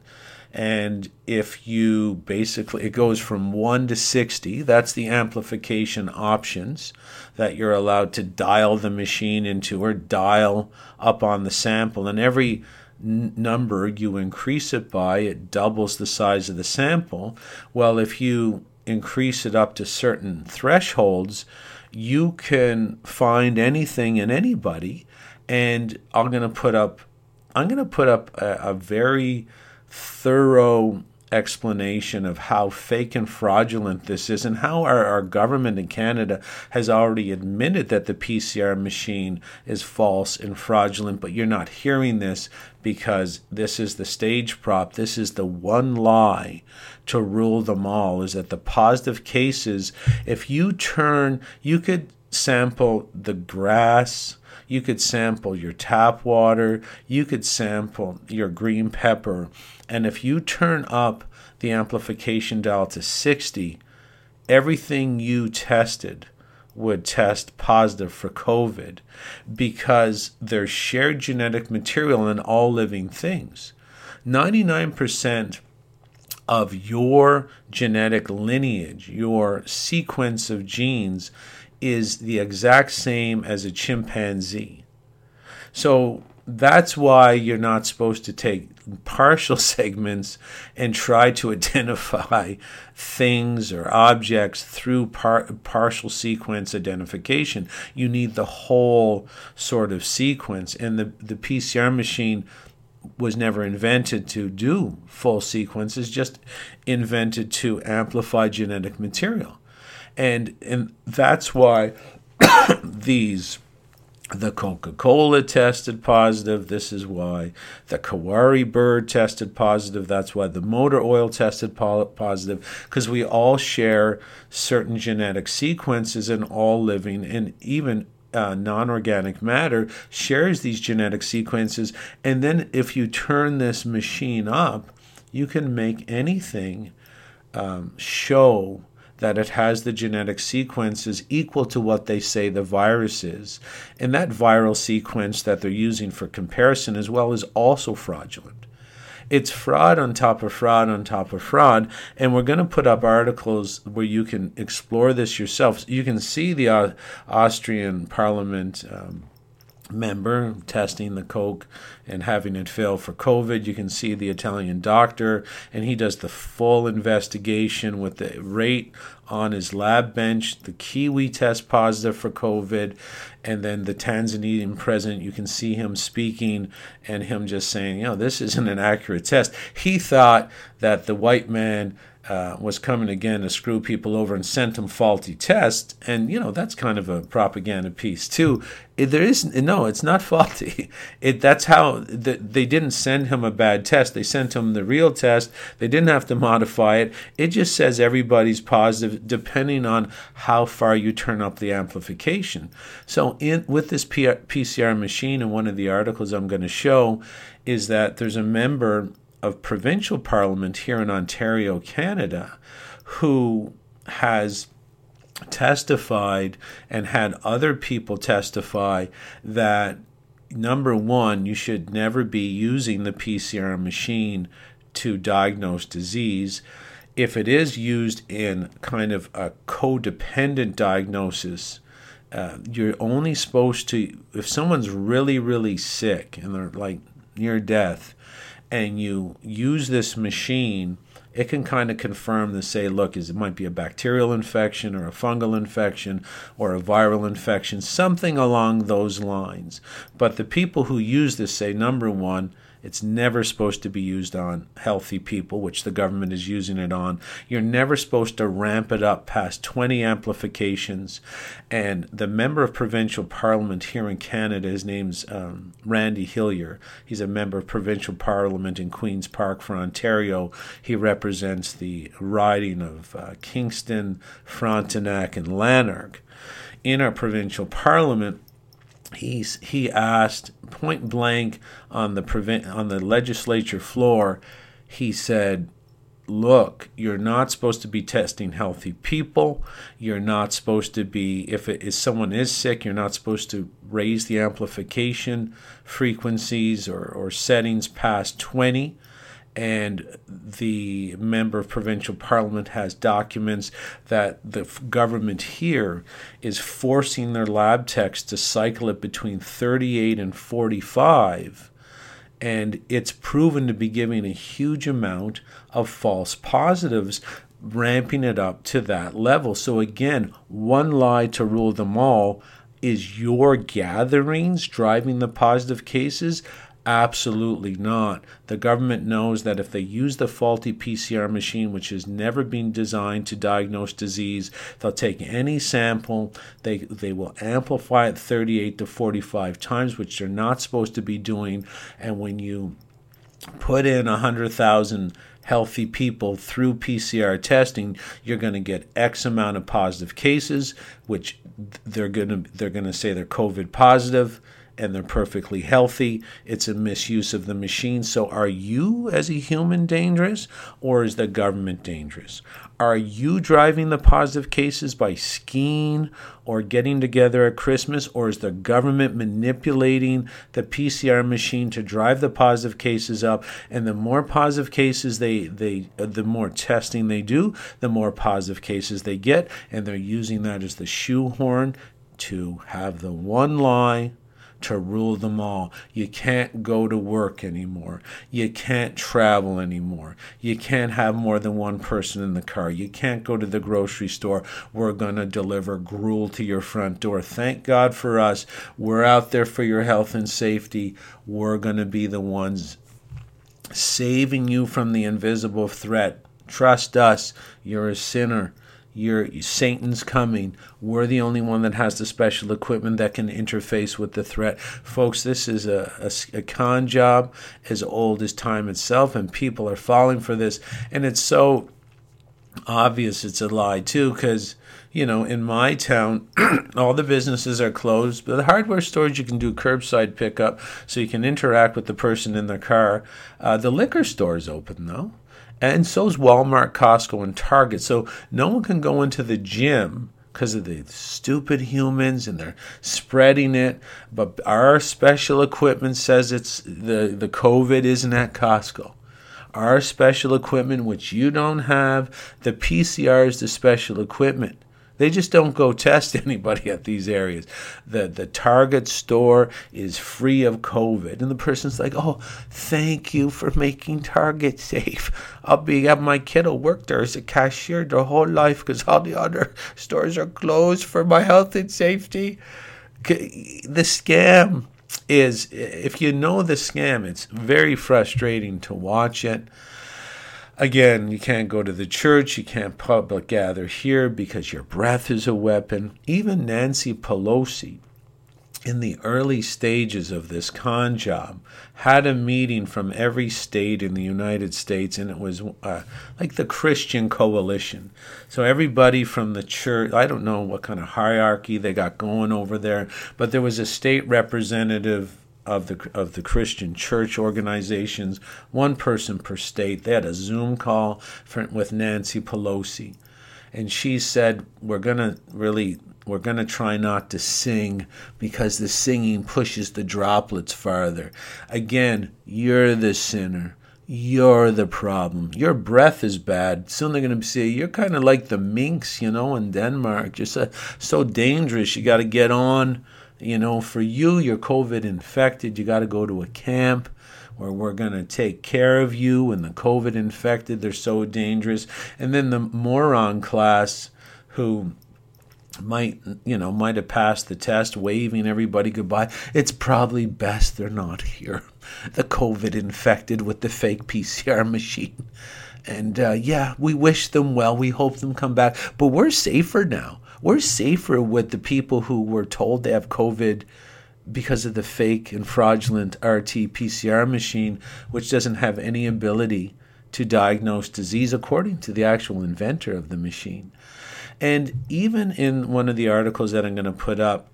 And if you basically, it goes from 1 to 60, that's the amplification options that you're allowed to dial the machine into or dial up on the sample. And every number you increase it by, it doubles the size of the sample. Well, if you increase it up to certain thresholds, you can find anything in anybody and i'm going to put up i'm going to put up a, a, very thorough explanation of how fake and fraudulent this is and how our, our government in canada has already admitted that the pcr machine is false and fraudulent but you're not hearing this because this is the stage prop. This is the one lie to rule them all is that the positive cases, if you turn, you could sample the grass, you could sample your tap water, you could sample your green pepper, and if you turn up the amplification dial to 60, everything you tested would test positive for COVID because there's shared genetic material in all living things. 99% of your genetic lineage, your sequence of genes, is the exact same as a chimpanzee. So that's why you're not supposed to take partial segments and try to identify things or objects through par- partial sequence identification. You need the whole sort of sequence. And the, the PCR machine was never invented to do full sequences, just invented to amplify genetic material. And, and that's why these the Coca-Cola tested positive. This is why the Kawari bird tested positive. That's why the motor oil tested po- positive because we all share certain genetic sequences in all living and even uh, non organic matter shares these genetic sequences. And then if you turn this machine up, you can make anything um, show that it has the genetic sequences equal to what they say the virus is. And that viral sequence that they're using for comparison as well is also fraudulent it's fraud on top of fraud on top of fraud. And we're going to put up articles where you can explore this yourself. You can see the uh, Austrian Parliament. Um, member testing the coke and having it fail for covid you can see the italian doctor and he does the full investigation with the rate on his lab bench the kiwi test positive for covid and then the tanzanian president you can see him speaking and him just saying you know this isn't an accurate test. He thought that the white man uh, was coming again to screw people over and sent them faulty tests. And, you know, that's kind of a propaganda piece, too. It, there is no, it's not faulty. It, that's how the, they didn't send him a bad test. They sent him the real test. They didn't have to modify it. It just says everybody's positive depending on how far you turn up the amplification. So, in with this PCR machine, and one of the articles I'm going to show is that there's a member of provincial parliament here in Ontario, Canada, who has testified and had other people testify that number one, you should never be using the PCR machine to diagnose disease. If it is used in kind of a codependent diagnosis, uh, you're only supposed to, if someone's really, really sick and they're like near death, and you use this machine, it can kind of confirm to say, look, is it might be a bacterial infection or a fungal infection or a viral infection, something along those lines. But the people who use this say, number one, it's never supposed to be used on healthy people, which the government is using it on. You're never supposed to ramp it up past 20 amplifications. And the member of provincial parliament here in Canada, his name's um, Randy Hillier. He's a member of provincial parliament in Queen's Park for Ontario. He represents the riding of uh, Kingston, Frontenac, and Lanark. In our provincial parliament, he's he asked point blank on the prevent on the legislature floor he said look you're not supposed to be testing healthy people. You're not supposed to be if it is someone is sick you're not supposed to raise the amplification frequencies or, or settings past 20 and the member of provincial parliament has documents that the government here is forcing their lab techs to cycle it between 38 and 45 and it's proven to be giving a huge amount of false positives ramping it up to that level. So again one lie to rule them all is your gatherings driving the positive cases Absolutely not. The government knows that if they use the faulty PCR machine, which has never been designed to diagnose disease, they'll take any sample, they, they will amplify it 38 to 45 times, which they're not supposed to be doing. And when you put in 100,000 healthy people through PCR testing, you're going to get X amount of positive cases, which they're going to they're going to say they're COVID positive and they're perfectly healthy. It's a misuse of the machine. So, are you as a human dangerous or is the government dangerous? Are you driving the positive cases by skiing or getting together at Christmas, or is the government manipulating the PCR machine to drive the positive cases up? And the more positive cases they, they uh, the more testing they do, the more positive cases they get, and they're using that as the shoehorn to have the one lie to rule them all. You can't go to work anymore. You can't travel anymore. You can't have more than one person in the car. You can't go to the grocery store. We're going to deliver gruel to your front door. Thank God for us. We're out there for your health and safety. We're going to be the ones saving you from the invisible threat. Trust us. You're a sinner. You're, Satan's coming. We're the only one that has the special equipment that can interface with the threat. Folks, this is a, a, a, con job as old as time itself, and people are falling for this. And it's so obvious it's a lie, too, because, you know, in my town, all the businesses are closed, but the hardware stores you can do curbside pickup so you can interact with the person in their car. Uh, the liquor store is open, though and so is Walmart, Costco, and Target. So no one can go into the gym because of the stupid humans and they're spreading it. But our special equipment says it's the, the COVID isn't at Costco. Our special equipment, which you don't have, the PCR is the special equipment. They just don't go test anybody at these areas. The the Target store is free of COVID. And the person's like, Oh, thank you for making Target safe. I'll be at my kiddo work there as a cashier their whole life because all the other stores are closed for my health and safety. The scam is if you know the scam, it's very frustrating to watch it. Again, you can't go to the church, you can't public gather here because your breath is a weapon. Even Nancy Pelosi, in the early stages of this con job, had a meeting from every state in the United States, and it was uh, like the Christian coalition. So everybody from the church, I don't know what kind of hierarchy they got going over there, but there was a state representative of the of the Christian church organizations, one person per state. They had a Zoom call for, with Nancy Pelosi, and she said, "We're gonna really." We're going to try not to sing because the singing pushes the droplets farther. Again, you're the sinner. You're the problem. Your breath is bad. Soon they're going to say, You're kind of like the minks, you know, in Denmark. Just uh, so dangerous. You got to get on you know, for you, you're COVID infected, you got to go to a camp where we're going to take care of you and the COVID infected, they're so dangerous. And then the moron class who might you know might have passed the test waving everybody goodbye it's probably best they're not here. The covid infected with the fake pcr machine. And uh, yeah we wish them well we hope them come back but we're safer now we're safer with the people who were told they have COVID because of the fake and fraudulent RT PCR machine, which doesn't have any ability to diagnose disease according to the actual inventor of the machine. And even in one of the articles that I'm going to put up,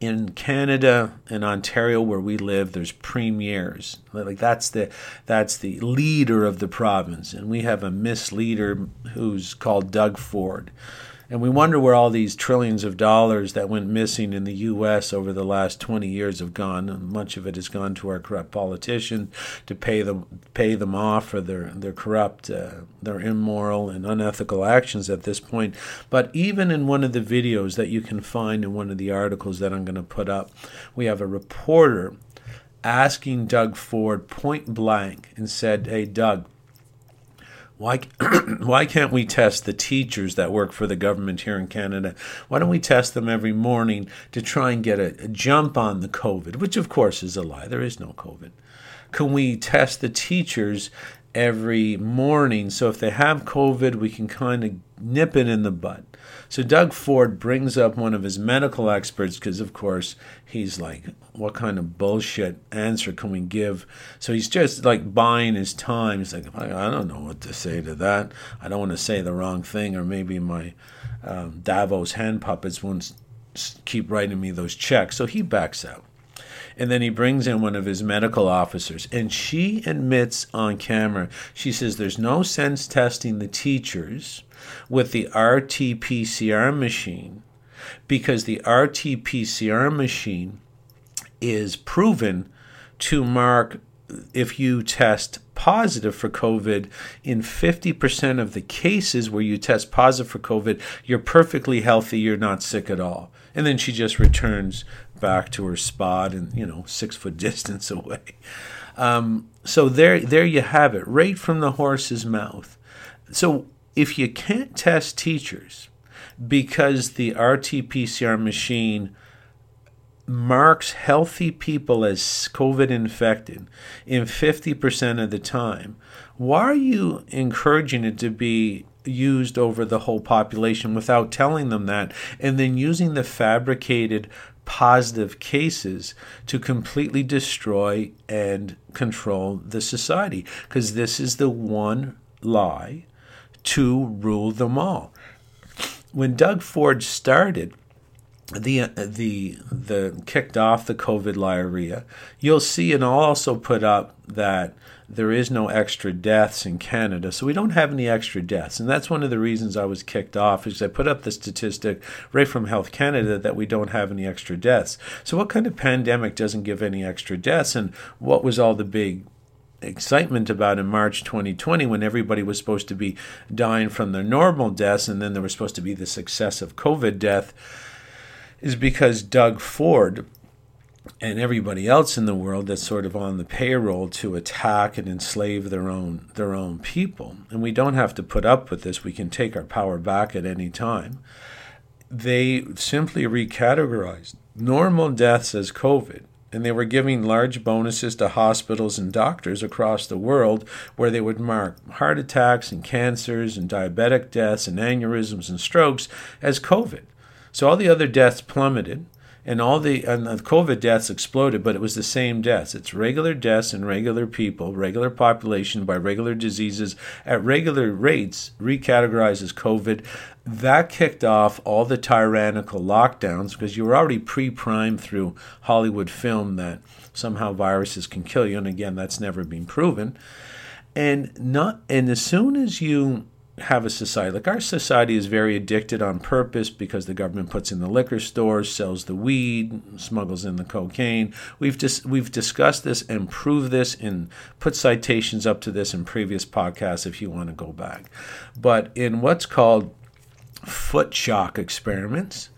in Canada and Ontario where we live there's premiers. Like that's the that's the leader of the province. And we have a misleader who's called Doug Ford and we wonder where all these trillions of dollars that went missing in the U.S. over the last 20 years have gone. Much of it has gone to our corrupt politicians to pay them pay them off for their their corrupt, uh, their immoral and unethical actions at this point. But even in one of the videos that you can find in one of the articles that I'm going to put up, we have a reporter asking Doug Ford point blank and said, "Hey, Doug." Why, why can't we test the teachers that work for the government here in Canada? Why don't we test them every morning to try and get a, a jump on the COVID, which of course is a lie. There is no COVID. Can we test the teachers every morning so if they have COVID, we can kind of nip it in the bud? So Doug Ford brings up one of his medical experts because, of course, he's like, what kind of bullshit answer can we give? So he's just like buying his time. He's like, I, don't know what to say to that. I don't want to say the wrong thing, or maybe my um, Davos hand puppets won't keep writing me those checks. So he backs out. And then he brings in one of his medical officers, and she admits on camera, she says, There's no sense testing the teachers with the RT PCR machine because the RT PCR machine is proven to mark if you test positive for COVID in 50% of the cases where you test positive for COVID, you're perfectly healthy, you're not sick at all. And then she just returns back to her spot and, you know, six foot distance away. Um, so there, there you have it, right from the horse's mouth. So if you can't test teachers because the RT PCR machine marks healthy people as COVID infected in 50% of the time, why are you encouraging it to be used over the whole population without telling them that and then using the fabricated positive cases to completely destroy and control the society? Because this is the one lie to rule them all. When Doug Ford started, the uh, the the kicked off the COVID diarrhea, you'll see, and I'll also put up that there is no extra deaths in Canada, so we don't have any extra deaths, and that's one of the reasons I was kicked off. Is I put up the statistic right from Health Canada that we don't have any extra deaths. So what kind of pandemic doesn't give any extra deaths, and what was all the big excitement about in March 2020 when everybody was supposed to be dying from their normal deaths and then there was supposed to be the success of COVID death is because Doug Ford and everybody else in the world that's sort of on the payroll to attack and enslave their own their own people. And we don't have to put up with this. We can take our power back at any time. They simply recategorized normal deaths as COVID and they were giving large bonuses to hospitals and doctors across the world where they would mark heart attacks and cancers and diabetic deaths and aneurysms and strokes as COVID. So all the other deaths plummeted and all the and the COVID deaths exploded, but it was the same deaths. It's regular deaths in regular people, regular population by regular diseases at regular rates, recategorized as COVID. That kicked off all the tyrannical lockdowns because you were already pre-primed through Hollywood film that somehow viruses can kill you, and again, that's never been proven. And not and as soon as you have a society like our society is very addicted on purpose because the government puts in the liquor stores, sells the weed, smuggles in the cocaine. We've dis- we've discussed this and proved this and put citations up to this in previous podcasts if you want to go back. But in what's called foot shock experiments,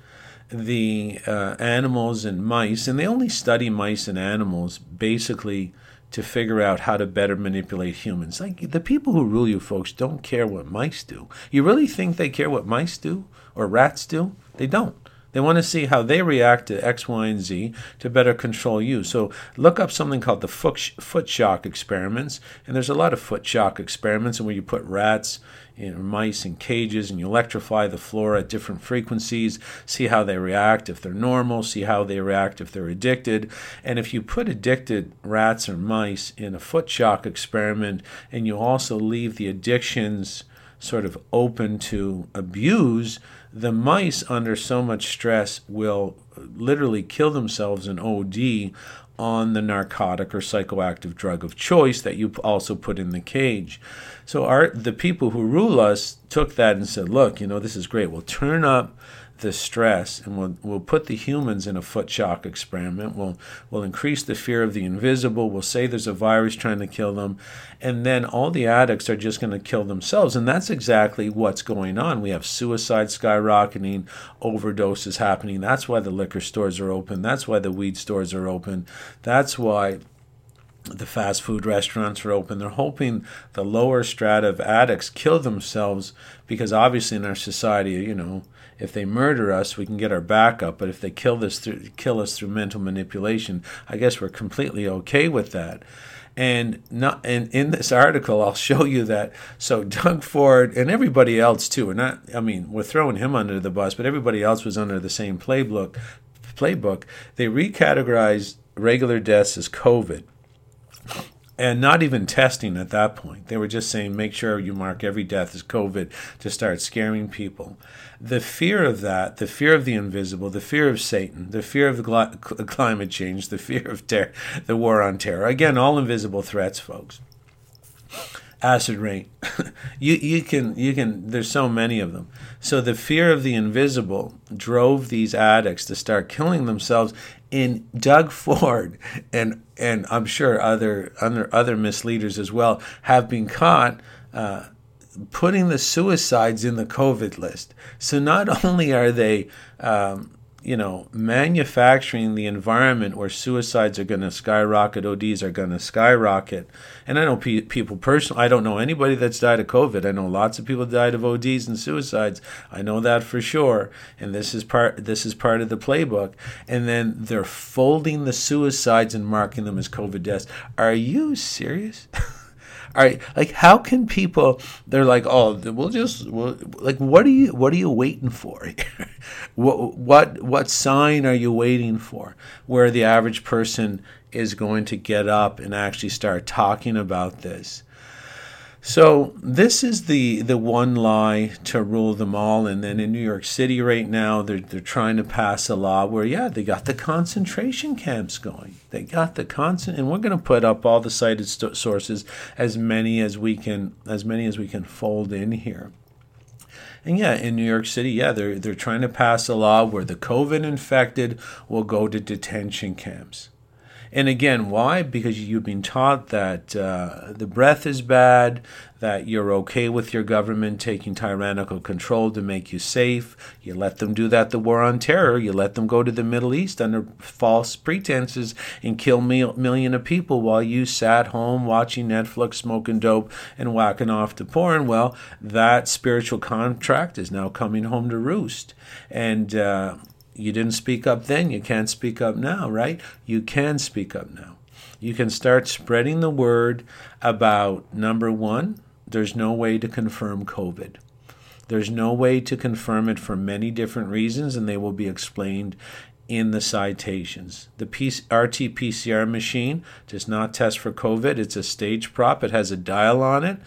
the uh, animals and mice, and they only study mice and animals basically to figure out how to better manipulate humans. Like the people who rule you folks don't care what mice do. You really think they care what mice do or rats do? They don't. They want to see how they react to X, Y, and Z to better control you. So look up something called the foot shock experiments. And there's a lot of foot shock experiments and where you put rats mice in cages and you electrify the floor at different frequencies, see how they react if they're normal, see how they react if they're addicted. And if you put addicted rats or mice in a foot shock experiment and you also leave the addictions sort of open to abuse, the mice under so much stress will literally kill themselves in OD on the narcotic or psychoactive drug of choice that you also put in the cage. So our the people who rule us took that and said, "Look, you know, this is great. We'll turn up the stress and we'll, we'll put the humans in a foot shock experiment. We'll, we'll increase the fear of the invisible. We'll say there's a virus trying to kill them. And then all the addicts are just going to kill themselves. And that's exactly what's going on. We have suicide skyrocketing, overdoses happening. That's why the liquor stores are open. That's why the weed stores are open. That's why the fast food restaurants are open. They're hoping the lower strata of addicts kill themselves because obviously in our society, you know, if they murder us, we can get our back up. But if they kill this through, kill us through mental manipulation, I guess we're completely okay with that. And not and in this article, I'll show you that. So Doug Ford and everybody else too. We're not. I mean, we're throwing him under the bus, but everybody else was under the same playbook. Playbook. They recategorized regular deaths as COVID and not even testing at that point. They were just saying, make sure you mark every death as COVID to start scaring people. The fear of that, the fear of the invisible, the fear of Satan, the fear of gl- climate change, the fear of ter- the war on terror. Again, all invisible threats, folks. Acid rain. you you can you can. There's so many of them. So the fear of the invisible drove these addicts to start killing themselves, in Doug Ford and and I'm sure other other other misleaders as well have been caught uh, putting the suicides in the COVID list. So not only are they um, you know, manufacturing the environment where suicides are going to skyrocket, ODs are going to skyrocket. And I know pe- people personally, I don't know anybody that's died of COVID. I know lots of people died of ODs and suicides. I know that for sure. And this is part this is part of the playbook. And then they're folding the suicides and marking them as COVID deaths. Are you serious? All right, like how can people? They're like, oh, we'll just we'll, like, what are you what are you waiting for? what what what sign are you waiting for? Where the average person is going to get up and actually start talking about this? So this is the the one lie to rule them all. And then in New York City right now, they're they're trying to pass a law where yeah, they got the concentration camps going. They got the constant, and we're going to put up all the cited st- sources as many as we can as many as we can fold in here. And yeah, in New York City, yeah, they're they're trying to pass a law where the COVID infected will go to detention camps. And again, why? Because you've been taught that uh, the breath is bad, that you're okay with your government taking tyrannical control to make you safe. You let them do that, the war on terror. You let them go to the Middle East under false pretenses and kill mil- million of people while you sat home watching Netflix, smoking dope, and whacking off to porn. Well, that spiritual contract is now coming home to roost. And, uh, you didn't speak up then, you can't speak up now, right? You can speak up now. You can start spreading the word about number one, there's no way to confirm COVID. There's no way to confirm it for many different reasons, and they will be explained in the citations. The RT PCR machine does not test for COVID. It's a stage prop. It has a dial on it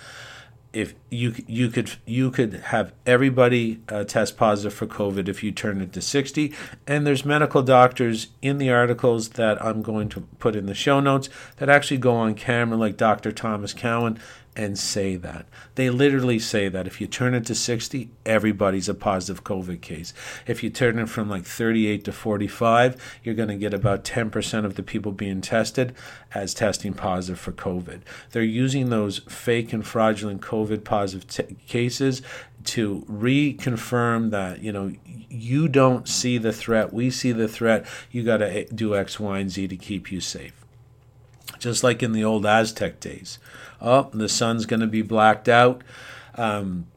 if you you could you could have everybody uh, test positive for COVID if you turn it to 60. And there's medical doctors in the articles that I'm going to put in the show notes that actually go on camera, like Dr. Thomas Cowan, and say that. They literally say that if you turn it to 60, everybody's a positive COVID case. If you turn it from like 38 to 45, you're going to get about 10% of the people being tested as testing positive for COVID. They're using those fake and fraudulent COVID positive t- cases to reconfirm that, you know, you don't see the threat, we see the threat, you got to eh, do X, Y, and Z to keep you safe. Just like in the old Aztec days oh, the sun's going to be blacked out. Um,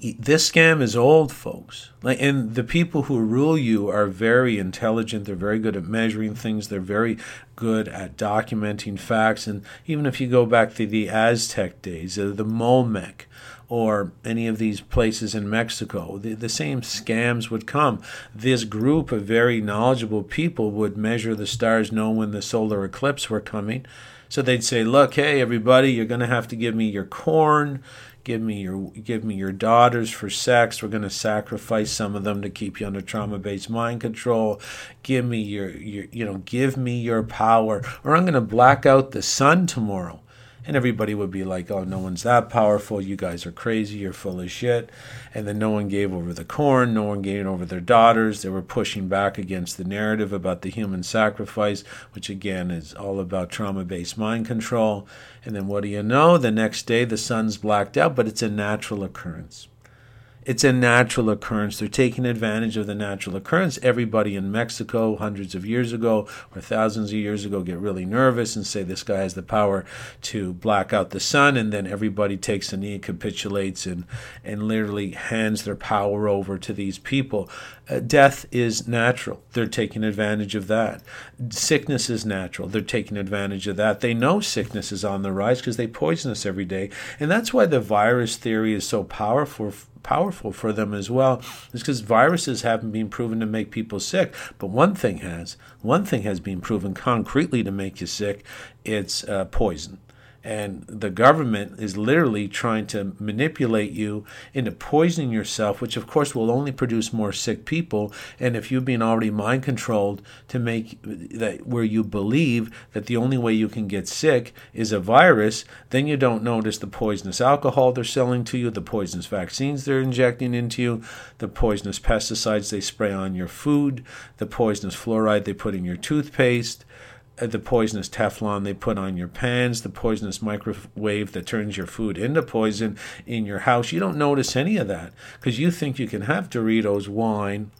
this scam is old, folks. Like, and the people who rule you are very intelligent. They're very good at measuring things. They're very good at documenting facts. And even if you go back to the Aztec days, uh, the Olmec, or any of these places in Mexico, the, the same scams would come. This group of very knowledgeable people would measure the stars, know when the solar eclipse were coming, so they'd say, "Look, hey everybody, you're going to have to give me your corn, give me your give me your daughters for sex. We're going to sacrifice some of them to keep you under trauma-based mind control. Give me your your you know, give me your power or I'm going to black out the sun tomorrow." And everybody would be like, "Oh, no one's that powerful. You guys are crazy. You're full of shit." And then no one gave over the corn. No one gave over their daughters. They were pushing back against the narrative about the human sacrifice, which again is all about trauma-based mind control. And then what do you know? The next day the sun's blacked out, but it's a natural occurrence. It's a natural occurrence. They're taking advantage of the natural occurrence. Everybody in Mexico, hundreds of years ago or thousands of years ago, get really nervous and say this guy has the power to black out the sun, and then everybody takes a knee, capitulates, and and literally hands their power over to these people. Uh, death is natural. They're taking advantage of that. Sickness is natural. They're taking advantage of that. They know sickness is on the rise because they poison us every day, and that's why the virus theory is so powerful powerful for them as well is because viruses haven't been proven to make people sick but one thing has one thing has been proven concretely to make you sick it's uh, poison and the government is literally trying to manipulate you into poisoning yourself, which of course will only produce more sick people. And if you've been already mind controlled to make that where you believe that the only way you can get sick is a virus, then you don't notice the poisonous alcohol they're selling to you, the poisonous vaccines they're injecting into you, the poisonous pesticides they spray on your food, the poisonous fluoride they put in your toothpaste Uh, the poisonous Teflon they put on your pans, the poisonous microwave that turns your food into poison in your house. You don't notice any of that because you think you can have Doritos, wine,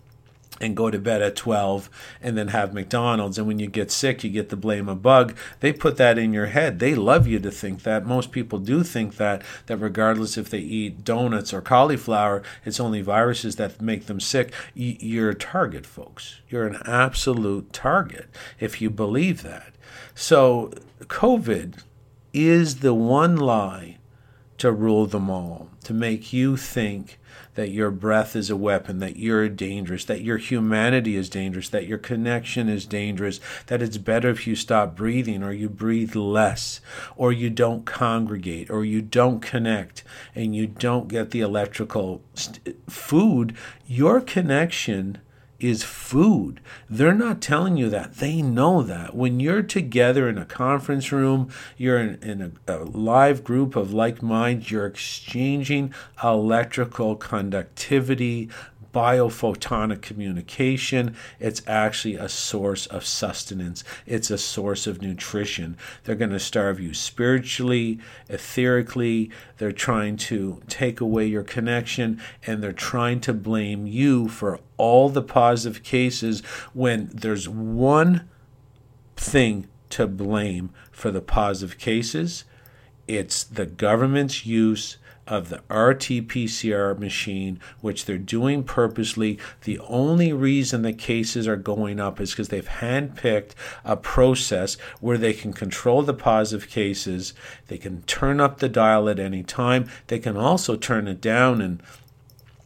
and go to bed at 12 and then have McDonald's. And when you get sick, you get the blame a bug. They put that in your head. They love you to think that. Most people do think that, that regardless if they eat donuts or cauliflower, it's only viruses that make them sick. You're a target, folks. You're an absolute target if you believe that. So, COVID is the one lie to rule them all, to make you think that your breath is a weapon, that you're dangerous, that your humanity is dangerous, that your connection is dangerous, that it's better if you stop breathing or you breathe less, or you don't congregate, or you don't connect, and you don't get the electrical st- food. Your connection is food. They're not telling you that. They know that. When you're together in a conference room, you're in, in a, a, live group of like minds, you're exchanging electrical conductivity, biophotonic communication. It's actually a source of sustenance, it's a source of nutrition. They're going to starve you spiritually, etherically. They're trying to take away your connection, and they're trying to blame you for all the positive cases when there's one thing to blame for the positive cases. It's the government's use of the RT PCR machine, which they're doing purposely. The only reason the cases are going up is because they've handpicked a process where they can control the positive cases. They can turn up the dial at any time. They can also turn it down and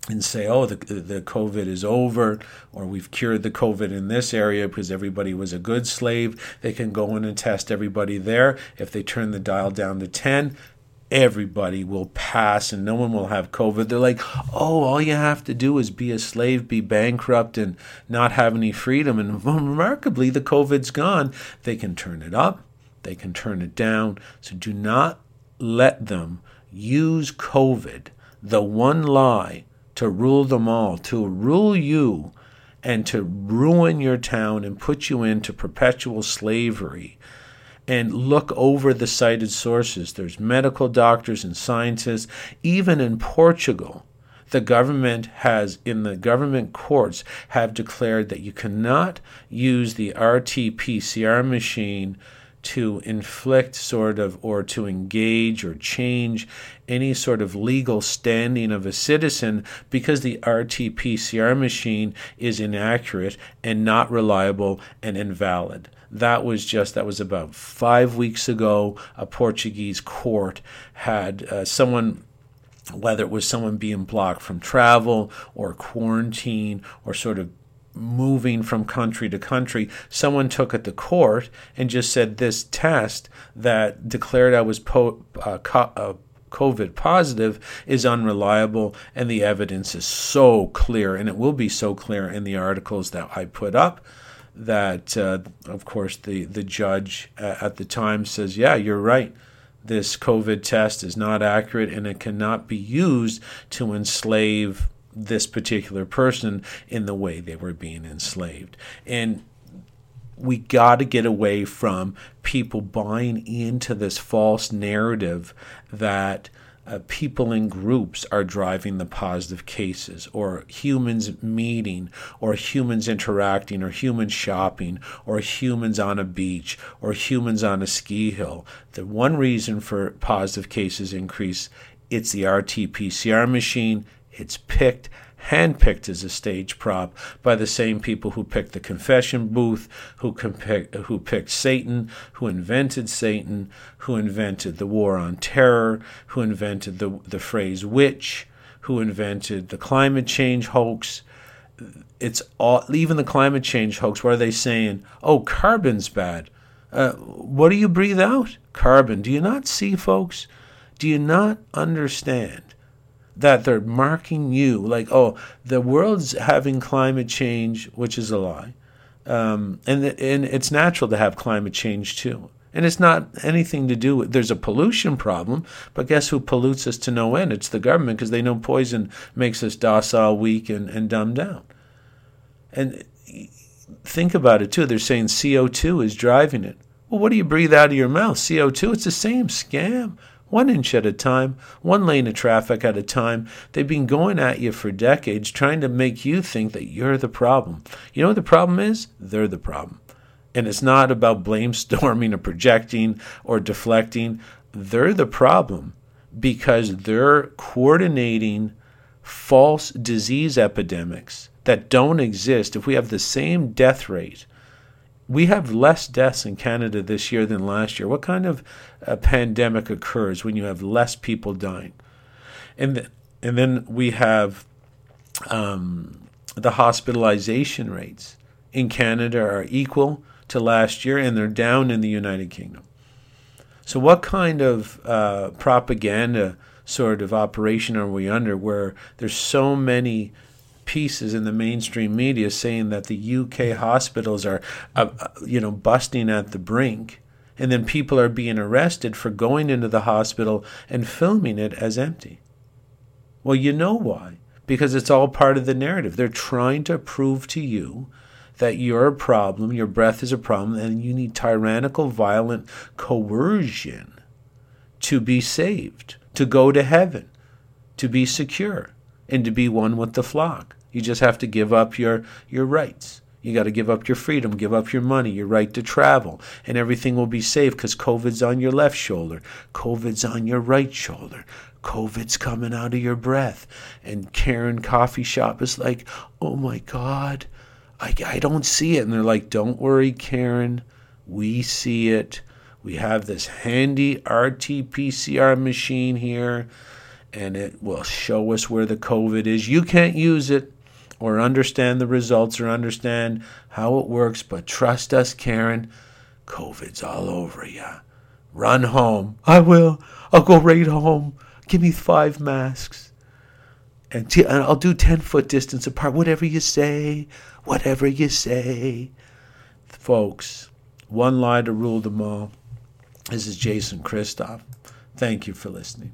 and say, oh, the, the COVID is over, or we've cured the COVID in this area because everybody was a good slave. They can go in and test everybody there. If they turn the dial down to 10, everybody will pass and no one will have COVID. They're like, oh, all you have to do is be a slave, be bankrupt, and not have any freedom. And remarkably, the COVID's gone. They can turn it up, they can turn it down. So do not let them use COVID, the one lie, to rule them all, to rule you. And to ruin your town and put you into perpetual slavery and look over the cited sources. There's medical doctors and scientists. Even in Portugal, the government has, in the government courts, have declared that you cannot use the RT PCR machine to inflict sort of or to engage or change any sort of legal standing of a citizen because the RT PCR machine is inaccurate and not reliable and invalid. That was just, that was about five weeks ago. A Portuguese court had uh, someone whether it was someone being blocked from travel or quarantine or sort of moving from country to country, someone took it to court and just said this test that declared I was po- uh, co- uh, COVID positive is unreliable, and the evidence is so clear, and it will be so clear in the articles that I put up that, uh, of course, the, the judge at the time says, Yeah, you're right. This COVID test is not accurate and it cannot be used to enslave this particular person in the way they were being enslaved. And we got to get away from people buying into this false narrative that uh, people in groups are driving the positive cases, or humans meeting, or humans interacting, or humans shopping, or humans on a beach, or humans on a ski hill. The one reason for positive cases increase, it's the RT-PCR machine. It's picked handpicked as a stage prop by the same people who picked the confession booth, who, who picked Satan, who invented Satan, who invented the war on terror, who invented the, the phrase witch, who invented the climate change hoax. It's all, even the climate change hoax, what are they saying? Oh, carbon's bad. Uh, what do you breathe out? Carbon. Do you not see, folks? Do you not understand that they're marking you like, oh, the world's having climate change, which is a lie. Um, and, and it's natural to have climate change too. And it's not anything to do with, there's a pollution problem, but guess who pollutes us to no end? It's the government because they know poison makes us docile, weak, and, and dumbed down. And think about it too. They're saying CO2 is driving it. Well, what do you breathe out of your mouth? CO2? It's the same scam one inch at a time, one lane of traffic at a time. They've been going at you for decades trying to make you think that you're the problem. You know what the problem is? They're the problem. And it's not about blame storming or projecting or deflecting. They're the problem because they're coordinating false disease epidemics that don't exist. If we have the same death rate we have less deaths in Canada this year than last year. What kind of pandemic occurs when you have less people dying? And th- and then we have um, the hospitalization rates in Canada are equal to last year, and they're down in the United Kingdom. So, what kind of uh, propaganda sort of operation are we under where there's so many pieces in the mainstream media saying that the UK hospitals are, uh, uh, you know, busting at the brink, and then people are being arrested for going into the hospital and filming it as empty. Well, you know why? because it's all part of the narrative. They're trying to prove to you that you're a problem, your breath is a problem, and you need tyrannical, violent coercion to be saved, to go to heaven, to be secure, and to be one with the flock. You just have to give up your, your rights. You got to give up your freedom, give up your money, your right to travel, and everything will be safe because COVID's on your left shoulder, COVID's on your right shoulder, COVID's coming out of your breath. And Karen Coffee Shop is like, oh my God, I, I don't see it. And they're like, don't worry, Karen, we see it. We have this handy RT PCR machine here, and it will show us where the COVID is. You can't use it or understand the results or understand how it works, but trust us, Karen, COVID's all over you. Run home. I will. I'll go right home. Give me five masks. And, t- and I'll do 10 foot distance apart. Whatever you say. Whatever you say. Folks, one lie to rule them all. This is Jason Christoff. Thank you for listening.